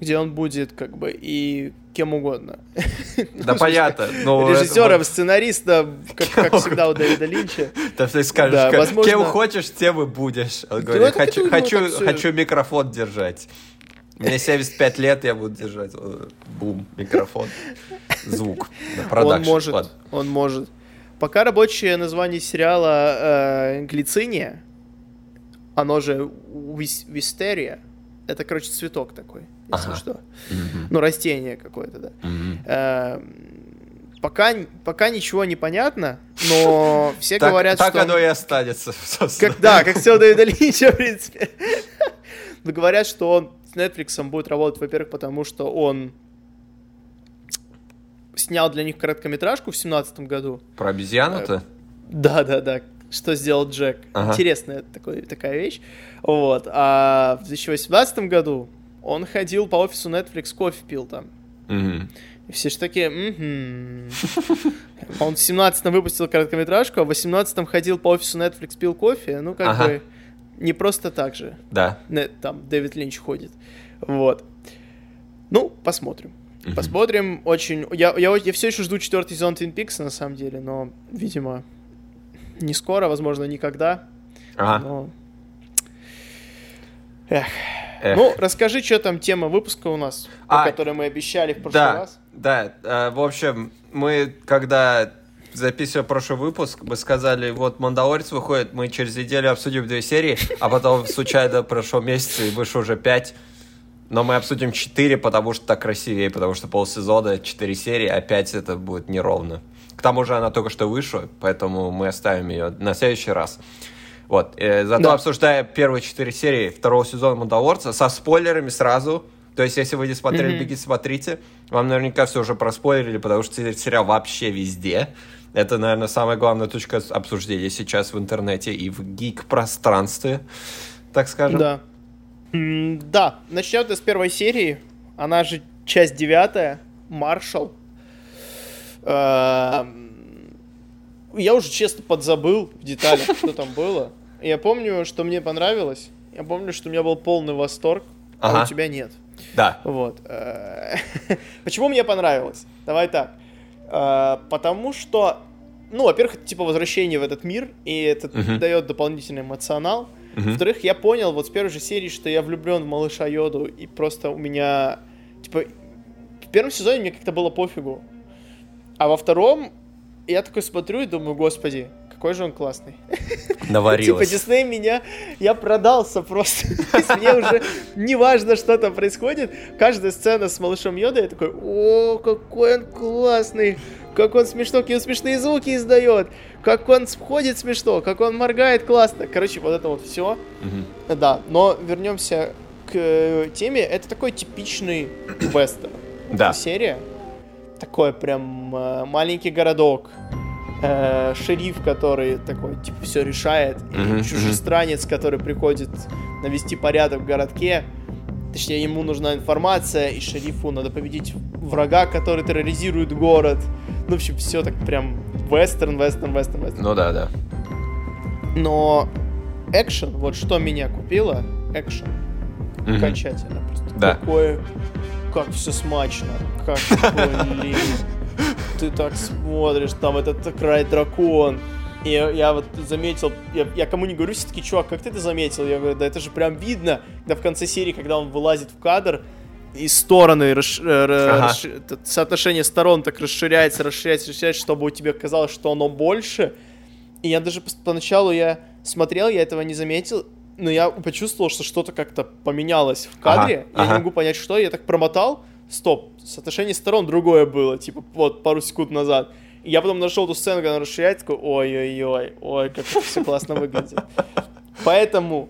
Где он будет как бы и кем угодно. Да понятно. но Режиссером, сценаристом, как, как всегда у Дэвида Линча. Да ты скажешь, Да, ка- возможно- кем хочешь, тем и будешь. Он говорит, это хочу, хочу, всё. хочу микрофон держать. Мне 75 лет, я буду держать. э, Бум, микрофон. Звук. Он может, Ладно. он может. Пока рабочее название сериала э, Глициния, оно же вис- Вистерия, это, короче, цветок такой, если Ага. что. Мгм. Ну, растение какое-то, да. Мгм. Э, пока, пока ничего не понятно, но все Так, говорят, так что... оно и останется. собственно. Как, да, как все Дэвида Линча, в принципе. Но говорят, что он с Netflix будет работать, во-первых, потому что он снял для них короткометражку в семнадцатом году. Про обезьяну-то? Да, да, да. Что сделал Джек. Ага. Интересная такой, такая вещь. Вот. А в 2018 году он ходил по офису Netflix, кофе пил там. И все же такие, «Мгм». Он в 17-м выпустил короткометражку, а в 18-м ходил по офису Netflix, пил кофе. Ну, как Ага. бы, не просто так же. Да. Там Дэвид Линч ходит. Вот. Ну, посмотрим. Посмотрим. Очень... Я, я, я все еще жду четвертый сезон Твин Пикса, на самом деле, но, видимо, не скоро, возможно, никогда. Ага. Но... Эх. Эх. Ну, расскажи, что там тема выпуска у нас, А, которой мы обещали в прошлый Да, раз. да. э, В общем, мы когда записывали прошлый выпуск, мы сказали, вот Мандалорец выходит, мы через неделю обсудим две серии, а потом случайно прошел месяц и вышло уже пять. Но мы обсудим четыре, потому что так красивее, потому что полсезона, четыре серии, а пять это будет неровно. К тому же она только что вышла, поэтому мы оставим ее на следующий раз. Вот. э, зато Да. обсуждая первые четыре серии второго сезона Мандалорца со спойлерами сразу. То есть, если вы не смотрели, Мгм. бегите, смотрите. Вам наверняка все уже проспойлерили, потому что сериал вообще везде. Это, наверное, самая главная точка обсуждения сейчас в интернете и в гик-пространстве, так скажем. Да. М, Да, начнем с первой серии. Она же часть девятая. Маршал. Эм, Я уже честно подзабыл в деталях, что там было. Я помню, что мне понравилось. Я помню, что у меня был полный восторг, а Ага. у тебя нет. Да. Вот. э, Почему мне понравилось? Давай так. Э, Потому что, ну, во-первых, это типа возвращение в этот мир, и это дает дополнительный эмоционал. Во-вторых, я понял вот с первой же серии, что я влюблен в малыша Йоду, и просто у меня, типа, в первом сезоне мне как-то было пофигу. А во втором я такой смотрю и думаю, господи, какой же он классный. Типа Наварилось. Дисней меня, я продался просто. Мне уже не важно, что там происходит. Каждая сцена с малышом Йодой, я такой, о, какой он классный, как он смешно, какие он смешные звуки издает, как он ходит смешно, как он моргает классно. Короче, вот это вот все. Да, но вернемся к э, теме. Это такой типичный вестерн. Да. Серия. Такой прям э, маленький городок. э, шериф, который такой, типа, все решает. Мгм, чужестранец, который приходит навести порядок в городке. Точнее, ему нужна информация, и шерифу надо победить врага, который терроризирует город. Ну, в общем, все так прям вестерн, вестерн, вестерн, вестерн. Ну да, да. Но экшен, вот что меня купило, экшен Мгм. окончательно. Просто Да. Какое, как все смачно, как, блин, ты так смотришь, там этот край дракон. И я, вот заметил, я, я кому не говорю, все таки чувак, как ты это заметил? Я говорю, да это же прям видно, когда в конце серии, когда он вылазит в кадр, и стороны, расш- э, Ага. расш- соотношение сторон так расширяется, расширяется, расширяется, чтобы у тебя казалось, что оно больше. И я даже поначалу я смотрел, я этого не заметил, но я почувствовал, что что-то как-то поменялось в кадре. Ага, я ага. не могу понять, что. Я так промотал. Стоп, соотношение сторон другое было, типа, вот пару секунд назад. И я потом нашел ту сцену, когда она расширяется, такой, ой-ой-ой, ой, как все классно выглядит. Поэтому,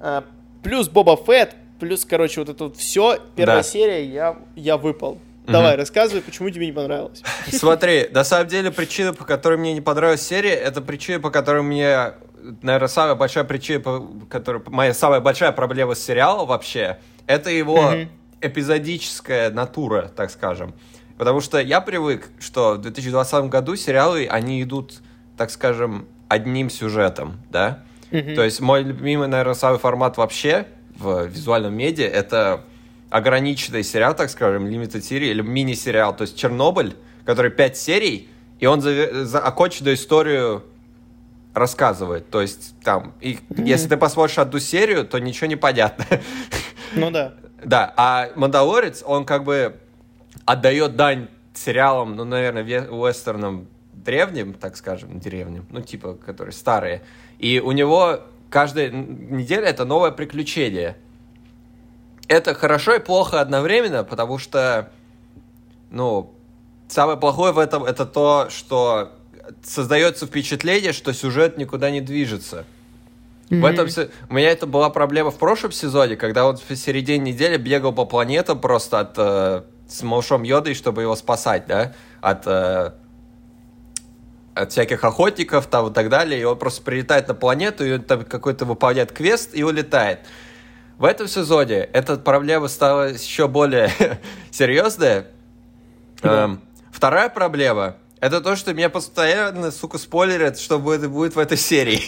э, плюс Боба Фетт, плюс, короче, вот это вот все, первая Да. серия, я, я выпал. Давай, рассказывай, почему тебе не понравилось. Смотри, на самом деле причина, по которой мне не понравилась серия, это причина, по которой мне, наверное, самая большая причина, по которой моя самая большая проблема с сериалом вообще, это его эпизодическая натура, так скажем. Потому что я привык, что в 2020 году сериалы, они идут, так скажем, одним сюжетом, да? То есть мой любимый, наверное, самый формат вообще в визуальном медиа это ограниченный сериал, так скажем, limited серии или мини-сериал, то есть Чернобыль, который 5 серий, и он за, за оконченную историю рассказывает. То есть там, и, mm-hmm. если ты посмотришь одну серию, то ничего не понятно. Ну да. Да, а Мандалорец, он как бы отдает дань сериалам, ну, наверное, вестернам древним, так скажем, древним, ну, типа, которые старые. И у него каждая неделя это новое приключение. Это хорошо и плохо одновременно, потому что, ну, самое плохое в этом это то, что создается впечатление, что сюжет никуда не движется. Mm-hmm. В этом у меня это была проблема в прошлом сезоне, когда он в середине недели бегал по планетам просто от э, с малышом Йодой, чтобы его спасать, да, от э, от всяких охотников там и так далее, и он просто прилетает на планету, и он там какой-то выполняет квест и улетает. В этом сезоне эта проблема стала еще более серьезная. Да. Эм, вторая проблема это то, что меня постоянно, сука, спойлерят, что будет, будет в этой серии.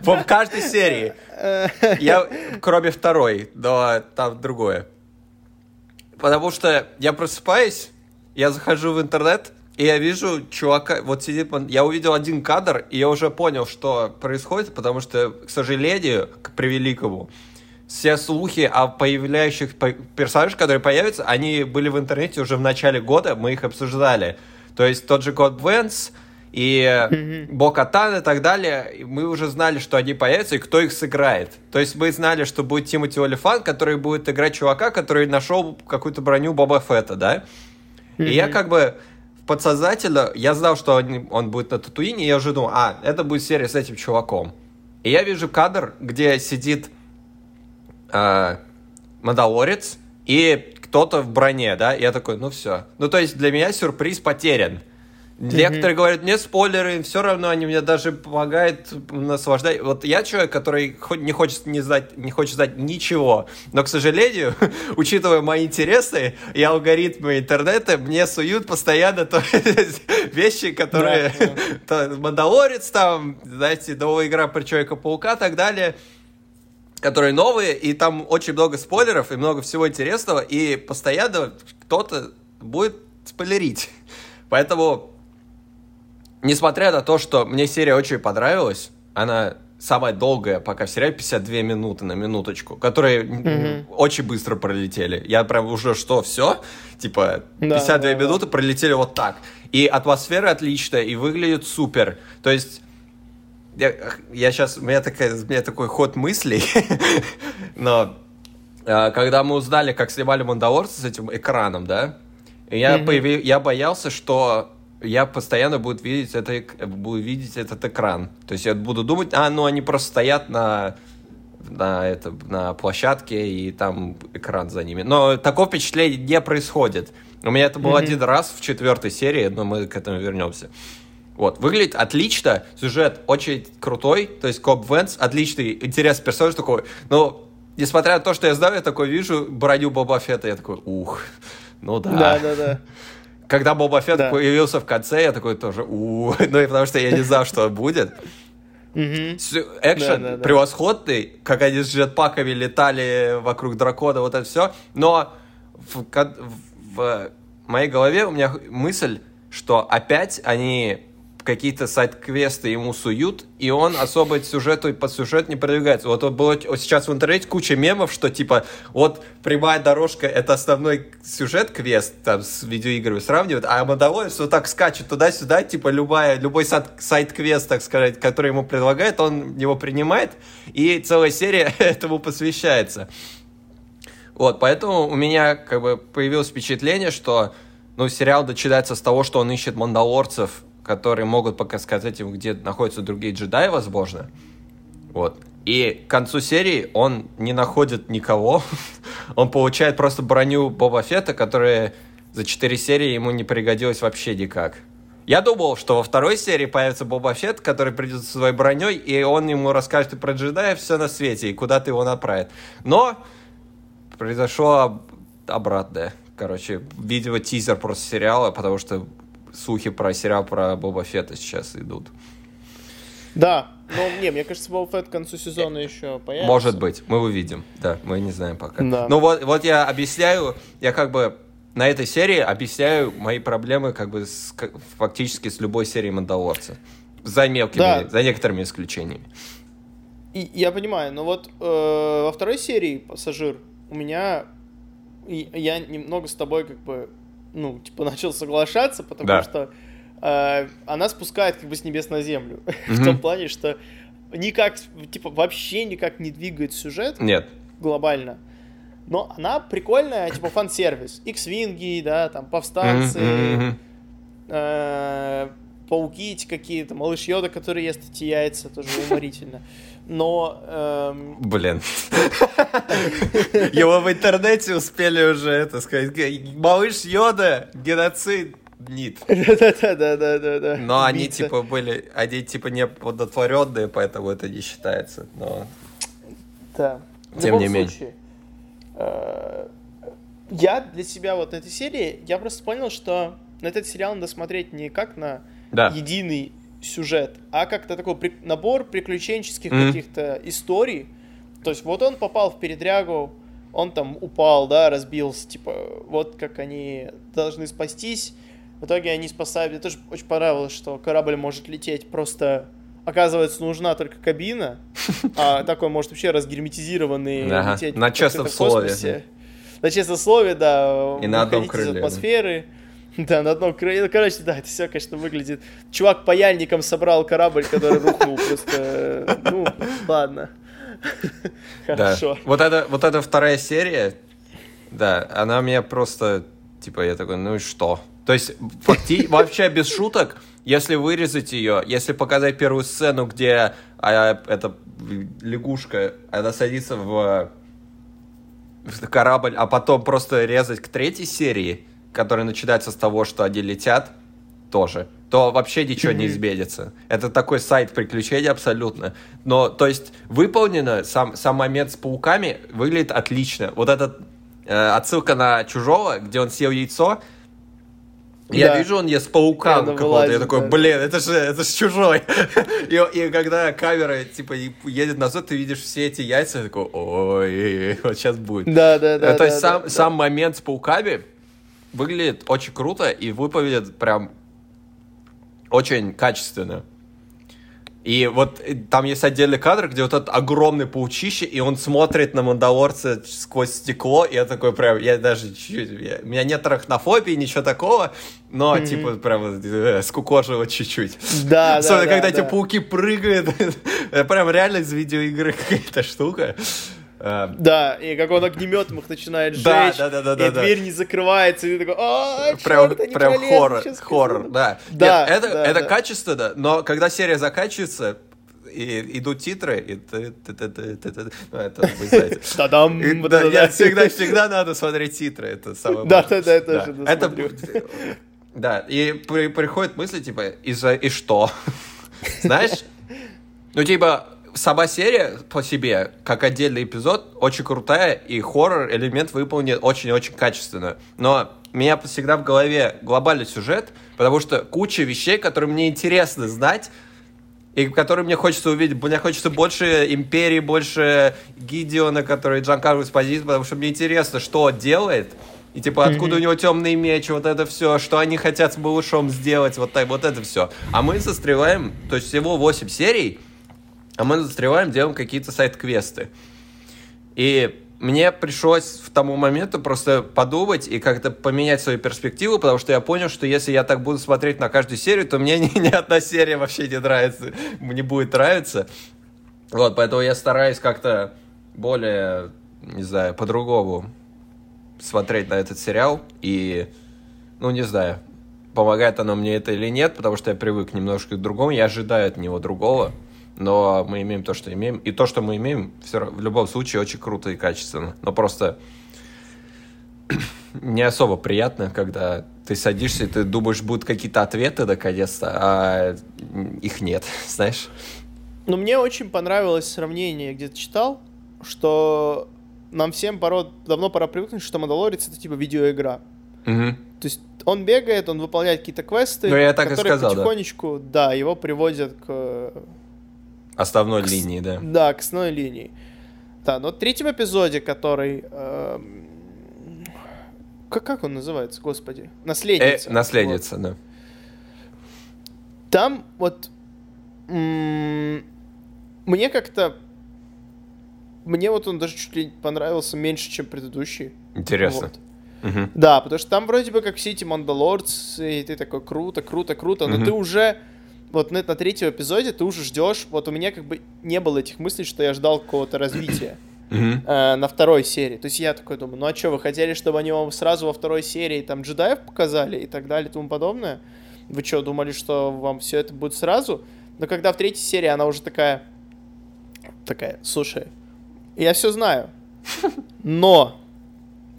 В каждой серии. Я, кроме второй, но там другое. Потому что я просыпаюсь, я захожу в интернет, и я вижу чувака, вот сидит, я увидел один кадр, и я уже понял, что происходит, потому что, к сожалению, к превеликому, все слухи о появляющих персонажах, которые появятся, они были в интернете уже в начале года, мы их обсуждали. То есть тот же Код Бенс и mm-hmm. Бокатан и так далее, мы уже знали, что они появятся и кто их сыграет. То есть мы знали, что будет Тимоти Олифан, который будет играть чувака, который нашел какую-то броню Боба Фетта, да? Mm-hmm. И я как бы подсознательно, я знал, что он, он будет на Татуине, и я уже думал, а, это будет серия с этим чуваком. И я вижу кадр, где сидит э, Мандалорец и кто-то в броне, да? Я такой, ну все. Ну, то есть для меня сюрприз потерян. Некоторые mm-hmm. говорят, мне спойлеры, все равно они мне даже помогают наслаждать. Вот я человек, который не хочет не знать, не хочет знать ничего, но, к сожалению, учитывая мои интересы и алгоритмы интернета, мне суют постоянно то, вещи, которые... Да, да. Мандалорец там, знаете, новая игра про Человека-паука и так далее которые новые, и там очень много спойлеров и много всего интересного, и постоянно кто-то будет спойлерить. Поэтому, несмотря на то, что мне серия очень понравилась, она самая долгая пока в сериале 52 минуты на минуточку, которые mm-hmm. очень быстро пролетели. Я прям уже что, все? Типа, 52 да, минуты да. пролетели вот так. И атмосфера отличная, и выглядит супер. То есть я, я сейчас, у меня, такая, у меня такой ход мыслей, но а, когда мы узнали, как снимали Мандалорца с этим экраном, да, я, mm-hmm. появи, я боялся, что я постоянно буду видеть, это, буду видеть этот экран. То есть я буду думать, а, ну они просто стоят на, на, это, на площадке, и там экран за ними. Но такого впечатления не происходит. У меня это был mm-hmm. один раз в четвертой серии, но мы к этому вернемся. Вот, выглядит отлично, сюжет очень крутой, то есть Коп Венс, отличный, интересный персонаж такой, но несмотря на то, что я знаю, я такой вижу броню Боба Фетта, я такой, ух, ну да. Да, да, да. Когда Боба Фетт да. появился в конце, я такой тоже, ух, ну и потому что я не знал, что будет. Экшен превосходный, как они с джетпаками летали вокруг дракона, вот это все. Но в, в моей голове у меня мысль, что опять они какие-то сайт-квесты ему суют, и он особо сюжету по сюжет не продвигается. Вот, вот было вот сейчас в интернете куча мемов, что типа вот прямая дорожка это основной сюжет квест там с видеоиграми сравнивают, а Мандалорец вот так скачет туда-сюда, типа любая, любой сайт-квест, так сказать, который ему предлагает, он его принимает, и целая серия этому посвящается. Вот, поэтому у меня как бы появилось впечатление, что ну, сериал начинается с того, что он ищет мандалорцев которые могут пока сказать ему, где находятся другие джедаи, возможно. Вот. И к концу серии он не находит никого. он получает просто броню Боба Фетта, которая за четыре серии ему не пригодилась вообще никак. Я думал, что во второй серии появится Боба Фетт, который придет со своей броней, и он ему расскажет про джедая все на свете, и куда ты его направит. Но произошло обратное. Короче, видимо, тизер просто сериала, потому что слухи про сериал про Боба Фетта сейчас идут. Да, Но не, мне кажется, Boba Fett к концу сезона еще появится. Может быть, мы увидим. Да, мы не знаем пока. Да. Ну вот, вот я объясняю, я как бы на этой серии объясняю мои проблемы как бы с, как- фактически с любой серией Мандалорца. За мелкими, Да. за некоторыми исключениями. И, я понимаю, но вот э, во второй серии «Пассажир» у меня... я немного с тобой как бы, ну, типа, начал соглашаться, потому Да. что э, она спускает как бы с небес на землю. В Мгм. том плане, что никак, типа, вообще никак не двигает сюжет Нет. глобально. Но она прикольная, типа, фан-сервис. X-винги, да, там, повстанцы, мгм. э, пауки эти какие-то, малыш Йода, который ест эти яйца, тоже уморительно. Но эм, Блин. Его в интернете успели уже это сказать. Малыш Йода, геноцид. Нет. да-да-да-да-да-да. Но они типа были, они типа не плодотворенные, поэтому это не считается. Но Да. Тем не менее. э, я для себя вот на этой серии, я просто понял, что на этот сериал надо смотреть не как на единый сюжет, а как на такой при- набор приключенческих Мгм. каких-то историй. То есть вот он попал в передрягу, он там упал, да, разбился, типа, вот как они должны спастись. В итоге они спасают. Мне тоже очень понравилось, что корабль может лететь, просто оказывается нужна только кабина, а такой может вообще разгерметизированный Ага, лететь на честном слове. На честном слове, да. И на одном из крыле, да. Да, на одном крыле. Ну, короче, да, это все, конечно, выглядит. Чувак паяльником собрал корабль, который рухнул просто. Ну, ладно. Да. Хорошо. Вот это, вот эта вторая серия, да, она меня просто, типа, я такой, ну и что? То есть, факти- вообще без шуток, если вырезать ее, если показать первую сцену, где а, эта лягушка, она садится в, в корабль, а потом просто резать к третьей серии, которая начинается с того, что они летят, тоже, то вообще ничего не изменится. Это такой сайт приключений абсолютно. Но, то есть, выполнено, сам, сам момент с пауками выглядит отлично. Вот этот э, отсылка на Чужого, где он съел яйцо, я Да. вижу, он ест паука какого-то, я такой, да. блин, это же, это же чужой. И, и когда камера, типа, едет назад, ты видишь все эти яйца, я такой, ой, вот сейчас будет. Да, да, да. Э, То есть да, сам, да, сам момент с пауками выглядит очень круто и выглядит прям очень качественно. И вот э, там есть отдельный кадр, где вот этот огромный паучище, и он смотрит на Мандалорца сквозь стекло, и я такой прям, я даже чуть-чуть, я- у меня нет арахнофобии, ничего такого, но типа прям э, скукожило чуть-чуть. Да, да, Особенно, да, когда да. эти пауки прыгают, прям реально из видеоигры какая-то штука. А, Да, и как он огнеметом их начинает сжечь, Да, да, да, да, и да, да. дверь не закрывается, и ты такой, а, Прям, они прям пролезут, хоррор, хоррор, скажу». да. Да, Нет, это, да, это да. качественно, но когда серия заканчивается, и идут титры, и ты, ты, ты, ты, ты, ты, ну, это вы знаете. Та-дам! И, да, это да. всегда, всегда надо смотреть титры, это самое Да, да, да, я тоже Это, досмотрю. да, и при- приходит мысль, типа, и, за, и что? Знаешь, ну, типа, сама серия по себе, как отдельный эпизод, очень крутая, и хоррор-элемент выполнен очень-очень качественно. Но у меня всегда в голове глобальный сюжет, потому что куча вещей, которые мне интересно знать, и которые мне хочется увидеть. Мне хочется больше Империи, больше Гидеона, который Джанкару Эспозит, потому что мне интересно, что он делает. И типа, откуда у него темный меч, вот это все, что они хотят с малышом сделать, вот, так, вот это все. А мы застреваем, то есть всего 8 серий, а мы застреваем, делаем какие-то сайт-квесты. И мне пришлось в тому моменту просто подумать и как-то поменять свою перспективу, потому что я понял, что если я так буду смотреть на каждую серию, то мне ни, ни одна серия вообще не нравится, не будет нравиться. Вот, поэтому я стараюсь как-то более, не знаю, по-другому смотреть на этот сериал. И, ну, не знаю, помогает оно мне это или нет, потому что я привык немножко к другому, я ожидаю от него другого. Но мы имеем то, что имеем. И то, что мы имеем, все, в любом случае очень круто и качественно. Но просто не особо приятно, когда ты садишься и ты думаешь, будут какие-то ответы наконец-то, а их нет, знаешь? Но мне очень понравилось сравнение, я где-то читал, что нам всем пора, давно пора привыкнуть, что Мандалорец это типа видеоигра. Мгм. То есть он бегает, он выполняет какие-то квесты, Ну, я так и которые сказал, да. потихонечку, да. его приводят к Основной линии, да. Да, к основной линии. Да, но в третьем эпизоде, который... эм, как, как он называется, господи? Э, Наследница. наследница, да. Вот. Там вот... Мне как-то... Мне вот он даже чуть ли понравился меньше, чем предыдущий. Интересно. Вот. Мгм. Да, потому что там вроде бы как все эти Мандалорцы, и ты такой круто, круто, круто, но ты уже вот на, на третьем эпизоде ты уже ждешь. Вот у меня как бы не было этих мыслей, что я ждал какого-то развития э, на второй серии. То есть я такой думаю, ну а что, вы хотели, чтобы они вам сразу во второй серии там джедаев показали и так далее и тому подобное? Вы что, думали, что вам все это будет сразу? Но когда в третьей серии она уже такая, такая, слушай, я все знаю, но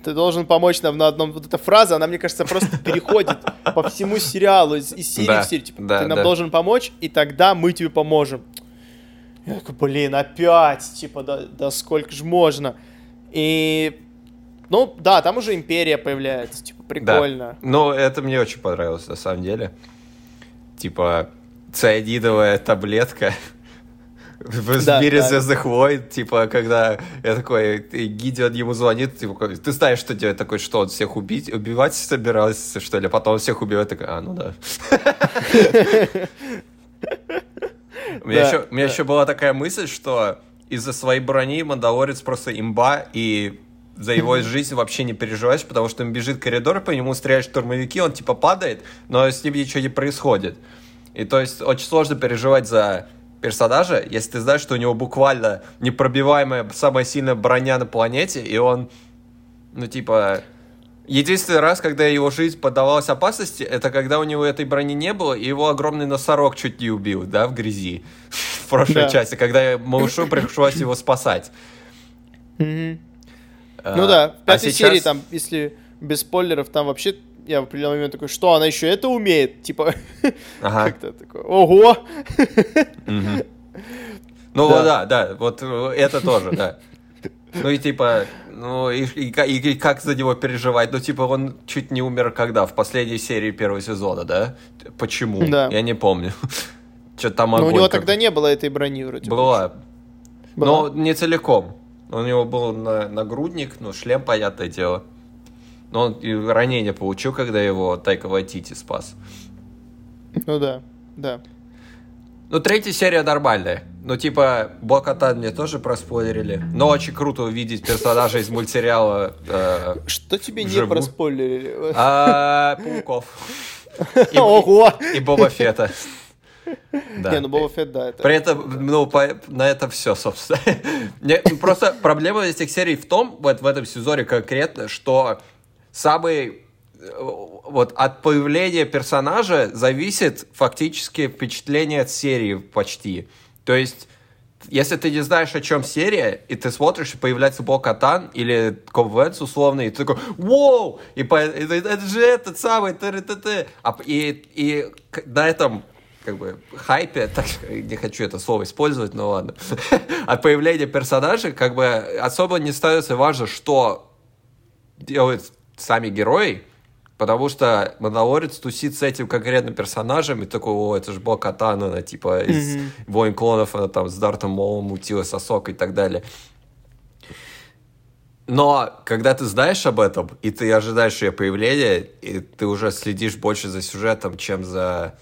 ты должен помочь нам на одном... Вот эта фраза, она, мне кажется, просто переходит по всему сериалу, из, из серии Да, в серию. Типа, да, ты нам да. должен помочь, и тогда мы тебе поможем. Я такой, блин, опять, типа, да, да сколько ж можно. И, ну, да, там уже Империя появляется, типа, Да. прикольно. Ну, это мне очень понравилось, на самом деле. Типа, цианидовая таблетка в Да, мире да. звездных войн, типа, когда я такой, Гидеон ему звонит, типа, ты знаешь, что делать, такой, что он всех убить, убивать собирался, что ли, а потом всех убивает, такой, а, ну да. У меня Да, еще- у меня да. еще была такая мысль, что из-за своей брони Мандалорец просто имба, и за его жизнь вообще не переживаешь, потому что он бежит коридор, по нему стреляют штурмовики, он типа падает, но с ним ничего не происходит. И то есть очень сложно переживать за персонажа, если ты знаешь, что у него буквально непробиваемая самая сильная броня на планете, и он, ну типа, единственный раз, когда его жизнь поддавалась опасности, это когда у него этой брони не было, и его огромный носорог чуть не убил, да, в грязи. В прошлой Да. части, когда малышу пришлось его спасать. Мгм. А, Ну да, в а пятой сейчас- серии, там, если без спойлеров, там вообще я в определенный момент такой, что, она еще это умеет? Типа, Ага. как-то такой, ого! Мгм. Ну Да. да, да, вот э, это тоже, да. Ну и типа, ну и, и и- как за него переживать? Ну типа он чуть не умер когда? В последней серии первого сезона, да? Почему? Да. Я не помню. Что-то там Но у огонь него как- тогда не было этой брони вроде. бы. Была. Была? Но не целиком. У него был на- нагрудник, ну шлем, понятное дело. Но он ранение получил, когда его Тайка Вайтити спас. Ну да, да. Ну, третья серия нормальная. Ну, типа, Бокатан мне тоже проспойлерили. Но очень круто увидеть персонажа из мультсериала э, Что тебе не Вживую. проспойлерили? а, Пауков. И, Ого! и Боба Фета. Да. Не, ну Боба Фетт, да, это... При этом, ну, по- на это все, собственно. Не, просто проблема этих серий в том, вот в этом сезоне конкретно, что самый э, вот от появления персонажа зависит фактически впечатление от серии почти. То есть, если ты не знаешь, о чем серия, и ты смотришь, и появляется Бо-Катан или Коб Венс условный, и ты такой «Воу!» И по- это, это же этот самый т А п- и, и к- на этом как бы хайпе, так, не хочу это слово использовать, но ладно, от появления персонажей как бы особо не становится важно, что делают сами герои, потому что Мандалорец тусит с этим конкретным персонажем и такой, о, это же Бо Катан, она типа из Мгм. Войн клонов, она там с Дартом Молом мутила сосок и так далее. Но когда ты знаешь об этом, и ты ожидаешь ее появления, и ты уже следишь больше за сюжетом, чем за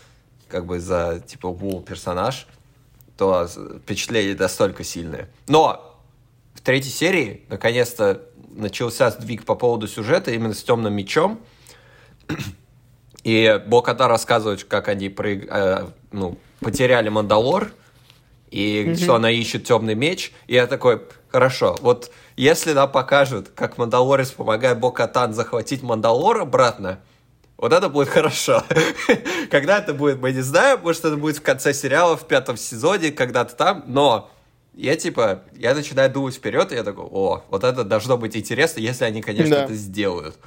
как бы за типа вау, персонаж, то впечатление настолько сильное. Но в третьей серии наконец-то начался сдвиг по поводу сюжета именно с темным мечом. И Боката рассказывает, как они проиг- э, ну, потеряли Мандалор, и что она ищет темный меч. И я такой, хорошо, вот если нам покажут, как Мандалорец помогает Бокатан захватить Мандалор обратно, вот это будет хорошо. Когда это будет, мы не знаем, может это будет в конце сериала, в пятом сезоне, когда-то там, но я типа, я начинаю думать вперед, и я такой, о, вот это должно быть интересно, если они, конечно, Да. это сделают.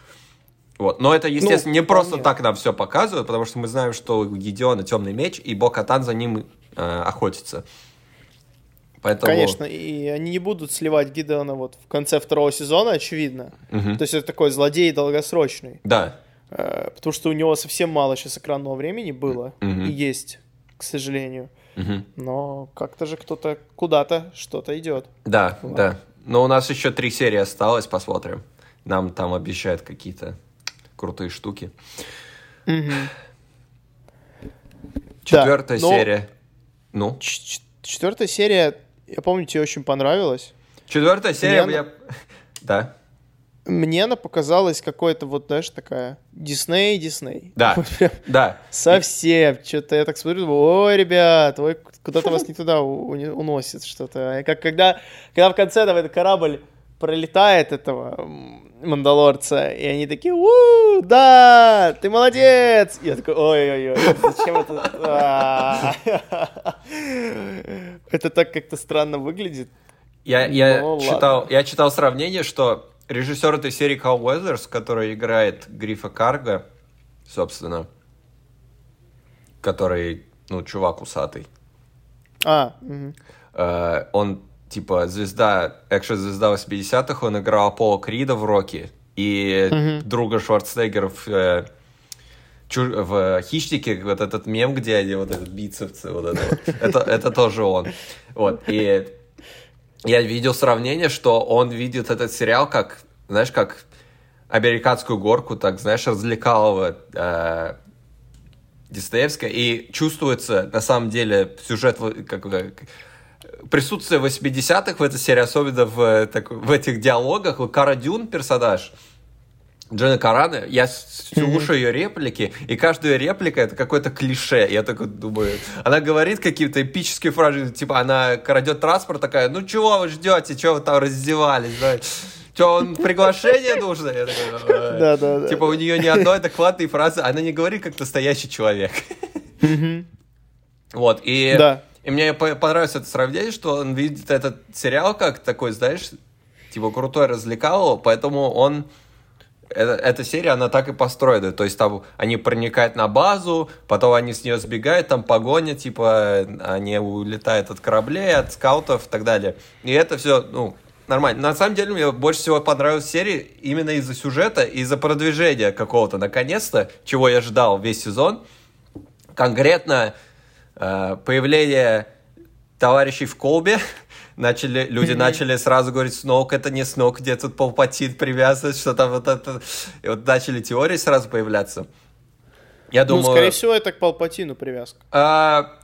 Вот. Но это, естественно, не просто вполне. так нам все показывают, потому что мы знаем, что у Гедеона темный меч, и Бокатан за ним э, охотится. Поэтому... Конечно, и они не будут сливать Гидеона вот в конце второго сезона, очевидно. Мгм. То есть это такой злодей долгосрочный. Да. Э, Потому что у него совсем мало сейчас экранного времени было. Мгм. И есть, к сожалению. Мгм. Но как-то же кто-то куда-то что-то идет. Да, Ладно. да. Но у нас еще три серии осталось, посмотрим. Нам там обещают какие-то крутые штуки. Четвертая но- серия. Ну, Ч- Четвертая серия, я помню, тебе очень понравилась. четвертая серия. Я... Да. Мне она показалась какой-то вот, знаешь, такая Дисней, Дисней. Да. Вот прям Да. Совсем. Что-то я так смотрю, думаю, ой, ребят, ой, куда-то вас не туда уносит что-то. И Как когда, когда в конце там этот корабль пролетает этого Мандалорца, и они такие, у да, ты молодец! И я такой, ой-ой-ой, зачем это? А. Это так как-то странно выглядит. Я, я, Ну, читал, я читал сравнение, что режиссер этой серии Кал Уэзерс, который играет Грифа Карга, собственно, который, ну, чувак усатый, А, мгм. Э, он типа звезда, экшн-звезда 80-х, он играл Пола Крида в Рокки и Мгм. друга Шварценеггера в, э, в «Хищнике», вот этот мем, где они вот этот бицепсы, вот это, вот. это, это тоже он. Вот, и я видел сравнение, что он видит этот сериал как, знаешь, как американскую горку, так, знаешь, развлекалого э, Диснеевская, и чувствуется, на самом деле, сюжет, как, бы, присутствие 80-х в этой серии, особенно в, так- в этих диалогах. Кара Дюн персонаж, Джена Карана, я слушаю ее реплики, и каждая реплика это какое-то клише. Я такой думаю, она говорит какие-то эпические фразы, типа она крадет транспорт, такая, ну чего вы ждете, чего вы там раздевались, да? Что, он приглашение нужно? Я такой, «Ой». Да, да, да. Типа у нее ни одной адекватной фразы, она не говорит как настоящий человек. Вот, и, Да. и мне по- понравилось это сравнение, что он видит этот сериал как такой, знаешь, типа крутой развлекалово, поэтому он это- эта серия, она так и построена. То есть там они проникают на базу, потом они с нее сбегают, там погоня, типа они улетают от кораблей, от скаутов и так далее. И это все, ну, нормально. На самом деле мне больше всего понравилась серия именно из-за сюжета, из-за продвижения какого-то, наконец-то, чего я ждал весь сезон. Конкретно э, появление товарищей в колбе. Начали, люди начали сразу говорить, Сноук это не Сноук, где тут Палпатин привязан, что там вот это. И вот начали теории сразу появляться. Я Ну, думаю... скорее всего, это к Палпатину привязка. а,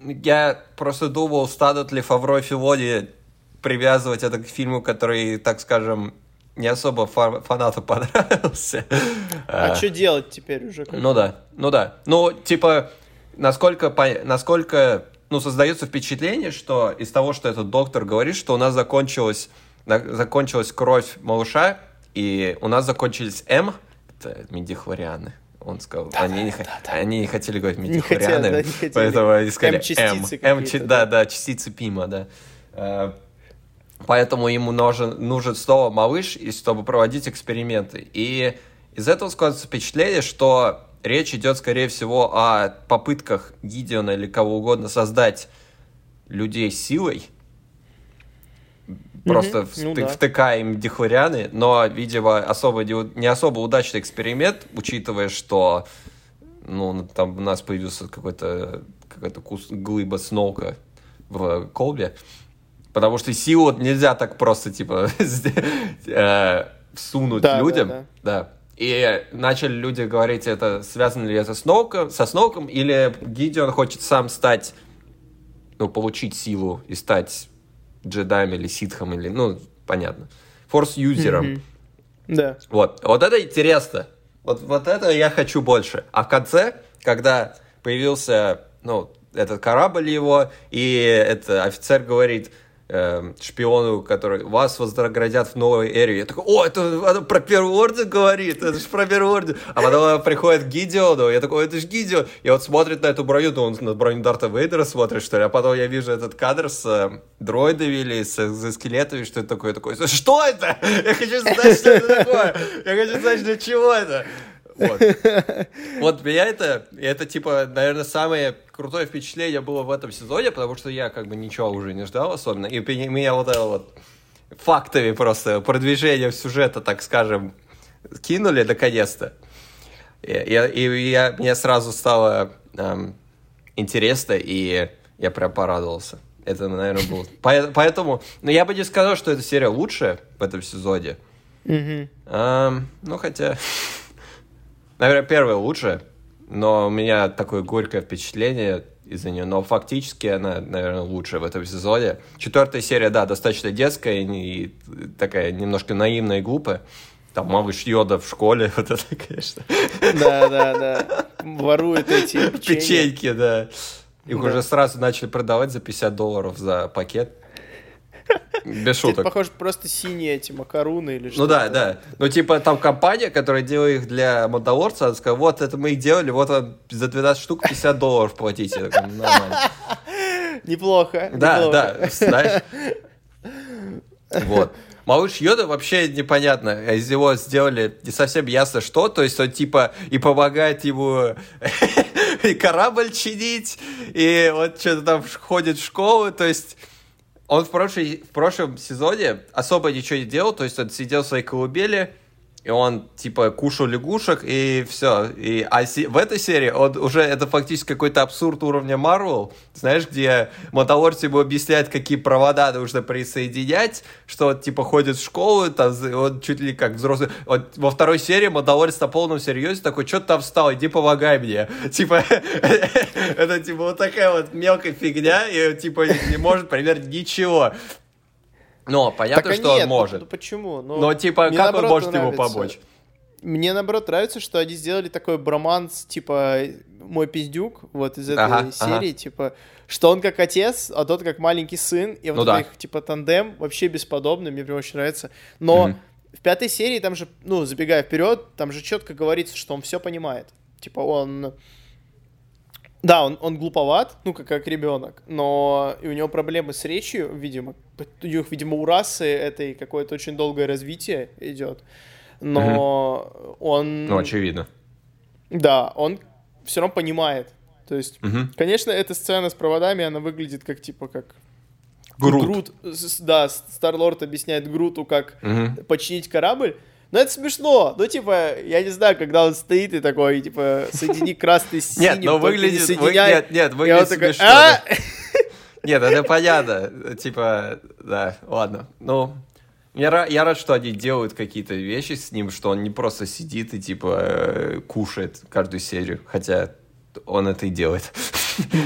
я просто думал, станут ли Фавро и Филони привязывать это к фильму, который, так скажем, не особо фа- фанату понравился. А, что делать теперь уже? Ну да, ну да. Ну, типа, насколько, насколько ну, создается впечатление, что из того, что этот доктор говорит, что у нас закончилась, закончилась кровь малыша, и у нас закончились М, это медихлорианы. Он сказал, они, не, хо- они не хотели говорить Не медихлорианы, да, не хотели. поэтому они сказали М. М, да. да, да, частицы Пима, да. Э, Поэтому ему нужен, нужен снова малыш, и чтобы проводить эксперименты. И из этого складывается впечатление, что речь идет, скорее всего, о попытках Гидеона или кого угодно создать людей силой, просто вты- ну да. втыкая им дихлорианы, но, видимо, особо, не не особо удачный эксперимент, учитывая, что ну, там у нас появился какой-то какая-то кус- глыба сноука в колбе, потому что силу нельзя так просто, типа, э, всунуть Да, да, людям. да. Да. И начали люди говорить, это связано ли это с Сноуком, со Сноуком, или Гидеон хочет сам стать, ну, получить силу и стать джедаем или ситхом, или, ну, понятно, форс-юзером. Мгм. Да. Вот, вот это интересно. Вот, вот это я хочу больше. А в конце, когда появился, ну, этот корабль его, и это офицер говорит эм, шпиону, который вас вознаградят в новой эре. Я такой, о, это она про Первый Орден говорит, это же про Первый Орден. А потом она приходит к Гидеону, я такой, это же Гидеон. И вот смотрит на эту броню, то он на броню Дарта Вейдера смотрит, что ли. А потом я вижу этот кадр с э, дроидами или с экзоскелетами, что это такое, такой, что это? Я хочу знать, что это такое. Я хочу знать, для чего это. Вот. Вот меня это, это типа, наверное, самое крутое впечатление было в этом сезоне, потому что я как бы ничего уже не ждал особенно. И меня вот это вот фактами просто продвижение сюжета, так скажем, кинули наконец-то. И, и- и я, мне сразу стало эм, интересно, и Я прям порадовался. Это, наверное, было... По- Поэтому... Но я бы не сказал, что эта серия лучшая в этом сезоне. Мгм. Ам, ну, хотя... Наверное, первая лучшая. Но у меня такое горькое впечатление из-за нее. Но фактически она, наверное, лучшая в этом сезоне. Четвертая серия, да, достаточно детская и такая немножко наивная и глупая. Там малыш Йода в школе, вот это, конечно. Да, да, да. Ворует эти печенья. Печеньки, да. Их Да. уже сразу начали продавать за 50 долларов за пакет. Без Это шуток. похоже просто синие эти макаруны или что Ну да, да. Ну, типа, там компания, которая делала их для Мандалорца, она сказала, вот, это мы их делали, вот вам за 12 штук 50 долларов платите. «Ну, Нормально. Неплохо. Да, неплохо. да, знаешь. Вот. Малыш Йода вообще непонятно. Из него сделали не совсем ясно что. То есть он типа и помогает ему и корабль чинить, и вот что-то там ходит в школу. То есть он в, прошлой, в прошлом сезоне особо ничего не делал. То есть он сидел в своей колыбели, и он, типа, кушал лягушек, и все. И, а се- в этой серии он уже, это фактически какой-то абсурд уровня Марвел, знаешь, где Мандалорец ему объясняет, какие провода нужно присоединять, что он, типа, ходит в школу, там, он чуть ли как взрослый. Вот во второй серии Мандалорец на полном серьезе такой, что ты там встал, иди помогай мне. Типа, это, типа, вот такая вот мелкая фигня, и, типа, не может примерно ничего. Но понятно, Так, а что нет, он может. ну почему? Ну, Но, типа, как он может ему нравится. помочь? Мне наоборот нравится, что они сделали такой броманс, типа мой пиздюк, вот из этой Ага, серии, типа, что он как отец, а тот как маленький сын, и вот Ну да. их типа тандем вообще бесподобный, мне прям очень нравится. Но Мгм. в пятой серии там же, ну, забегая вперед, там же четко говорится, что он все понимает. Типа он да, он, он глуповат, ну, как, как ребенок, но и у него проблемы с речью, видимо. У них, видимо, у расы этой какое-то очень долгое развитие идет. Но он... Ну, очевидно. Да, он все равно понимает. То есть, Мгм. конечно, эта сцена с проводами, она выглядит как, типа, как... Грут. с- Да, Старлорд объясняет Груту, как Мгм. починить корабль. Но это смешно. Ну, типа, я не знаю, когда он стоит и такой, типа, соедини красный с синим, Нет, но только не выглядит... вы-. Нет, нет, выглядит такой, смешно. «А?» Нет, это понятно. Типа, да, ладно. Ну, я, ра- я рад, что они делают какие-то вещи с ним, что он не просто сидит и, типа, э, кушает каждую серию. Хотя он это и делает.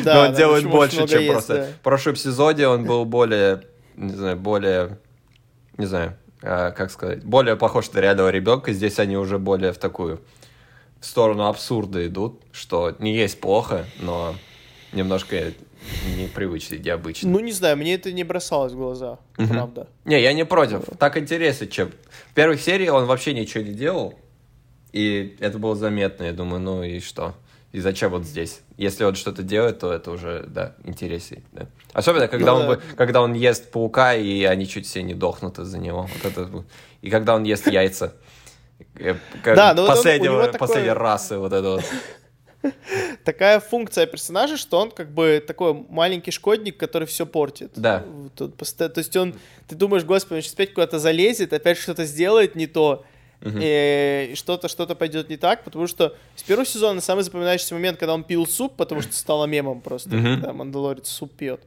Да, Но он да, делает больше, чем просто... да. В прошлом сезоне он был более, не знаю, более, не знаю, как сказать, более похож на реального ребенка. Здесь они уже более в такую в сторону абсурда идут, что не есть плохо, но немножко непривычно, необычно. Ну, не знаю, мне это не бросалось в глаза, Мгм. правда. Не, я не против. Так интересно, чем... В первой серии он вообще ничего не делал, и это было заметно. Я думаю, ну и что? И зачем вот здесь? Если он что-то делает, то это уже, да, интересней. да. Особенно, когда, Ну он, да. когда он ест паука, и они чуть все не дохнут из-за него. Вот это... вот. И когда он ест яйца. Э, Да, ну вот он- у последнего, него такое- последней расы, вот это вот. Такая функция персонажа, что он как бы такой маленький шкодник, который все портит. Да. Вот тут То есть он, ты думаешь, господи, он сейчас опять куда-то залезет, опять что-то сделает не то, и что-то, что-то пойдет не так, потому что с первого сезона самый запоминающийся момент, когда он пил суп, потому что стало мемом просто, когда Мандалорец суп пьет.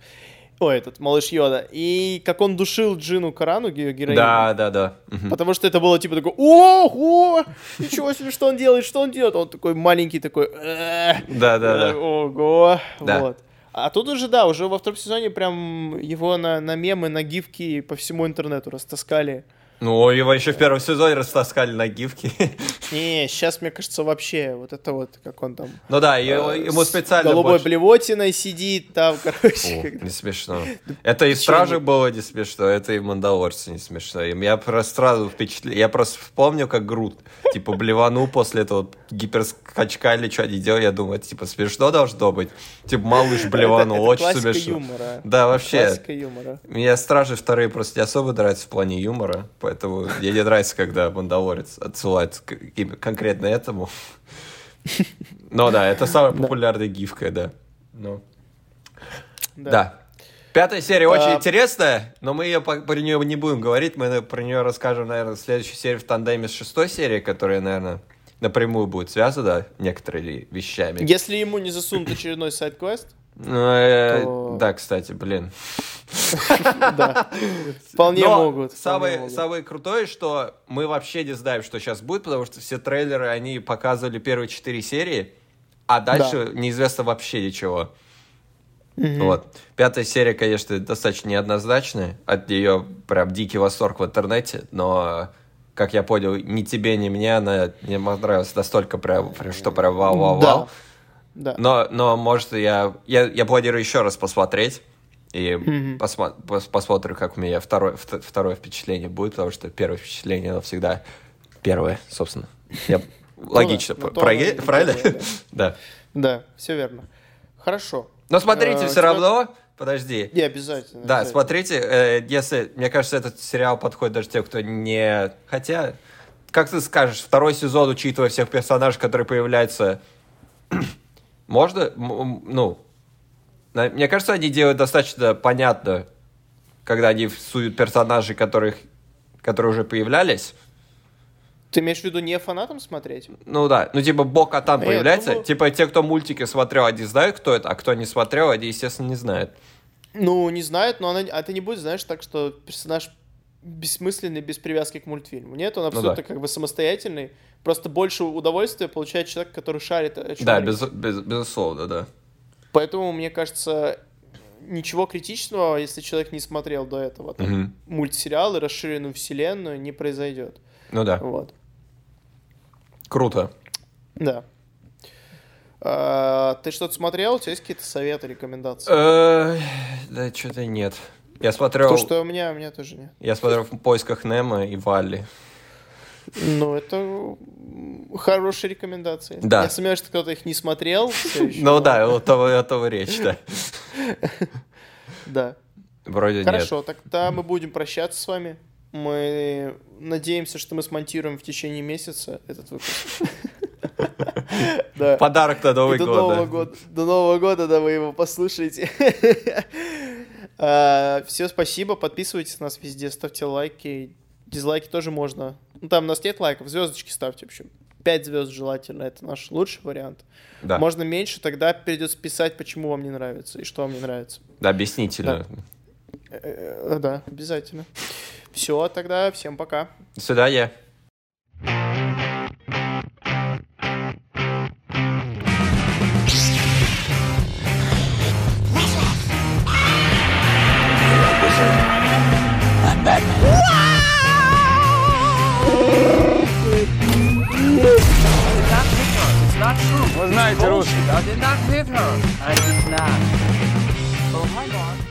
Ой, этот малыш Йода. И как он душил Джину Карану, ге- героиню. Да, да, да. Потому что это было типа такой, ого, ничего себе, что он делает, что он делает. Он такой маленький такой, «Э, Да, да, да. ого, Да. вот. А тут уже, да, уже во втором сезоне прям его на, на мемы, на гифки по всему интернету растаскали. Ну, его еще в первом сезоне растаскали на гифки. Не, сейчас, мне кажется, вообще вот это вот, как он там Ну да, э, ему специально голубой больше- блевотиной сидит там, короче. О, не смешно. Это и в Страже было не смешно, это и в Мандалорце не смешно. Я просто сразу впечатлен. Я просто вспомнил, как Грут, типа, блеванул после этого гиперскачка или что они делали. Я думаю, это, типа, смешно должно быть. Типа, малыш блеванул, очень смешно. юмора. Да, вообще. Классика юмора. Мне Стражи вторые просто не особо нравятся в плане юмора, поэтому мне не нравится, когда Мандалорец отсылает к- именно конкретно этому. Но да, это самая популярная гифка, да. Ну. Да. Пятая серия очень интересная, но мы ее по- про нее не будем говорить. Мы про нее расскажем, наверное, в следующей серии в тандеме с шестой серией, которая, наверное, напрямую будет связана некоторыми вещами. Если ему не засунут очередной сайт-квест, Ну, э, То- Да, кстати, блин. Вполне могут. Самое, крутое, что мы вообще не знаем, что сейчас будет, потому что все трейлеры, они показывали первые четыре серии, а дальше неизвестно вообще ничего. Вот. Пятая серия, конечно, достаточно неоднозначная. От нее прям дикий восторг в интернете, но, как я понял, ни тебе, ни мне она не понравилась настолько прям, прям, что прям вау-вау-вау. Да. Да. Но, но может, я, я, я планирую еще раз посмотреть. И пос- посмотрю, как у меня второе, вт- второе впечатление будет, потому что первое впечатление, оно всегда первое, собственно. Я... Логично, ну, оно и правильно? Да. Да, все верно. Хорошо. Но смотрите, Э, все равно, подожди. Не, обязательно. Да, смотрите, э, если, мне кажется, этот сериал подходит даже тем, кто не... Хотя, как ты скажешь, второй сезон, учитывая всех персонажей, которые появляются, можно, ну, мне кажется, они делают достаточно понятно, когда они всуют персонажей, которых, которые уже появлялись. Ты имеешь в виду не фанатам смотреть? Ну да, ну типа Бока там Э, появляется, думаю- типа те, кто мультики смотрел, они знают, кто это, а кто не смотрел, они, естественно, не знают. Ну, не знают, но она, а ты не будет, знаешь, так, что персонаж бессмысленный, без привязки к мультфильму. Нет, он абсолютно Ну да. как бы самостоятельный. Просто больше удовольствия получает человек, который шарит. о чём Да, без, без- безусловно, да. Поэтому, мне кажется, ничего критичного, если человек не смотрел до этого там, Мгм. мультсериалы, расширенную вселенную, не произойдет. Ну да, Вот. круто. Да. А, ты что-то смотрел? У тебя есть какие-то советы, рекомендации? Э, Да, что-то нет. Я смотрел, То, что у меня, у меня тоже нет. я смотрел в поисках Немо и Валли. Ну, это хорошие рекомендации. Да. Я сомневаюсь, что кто-то их не смотрел. Ну да, того, о том и речь, да. Да. Вроде нет. Хорошо, тогда мы будем прощаться с вами. Мы надеемся, что мы смонтируем в течение месяца этот выпуск. Да. Подарок на Новый год, Нового да. года. До Нового года, да, вы его послушаете. Все, спасибо. Подписывайтесь на нас везде, ставьте лайки. Дизлайки тоже можно. Ну, там у нас нет лайков, звездочки ставьте, в общем. 5 звезд желательно, это наш лучший вариант. Да, Можно меньше, тогда придется писать, почему вам не нравится и что вам не нравится. да, объяснительно. Э, Да, обязательно. Все, тогда всем пока. До свидания. not true. Poznajte ruski, da? I did not hit her. I did not. Oh my god.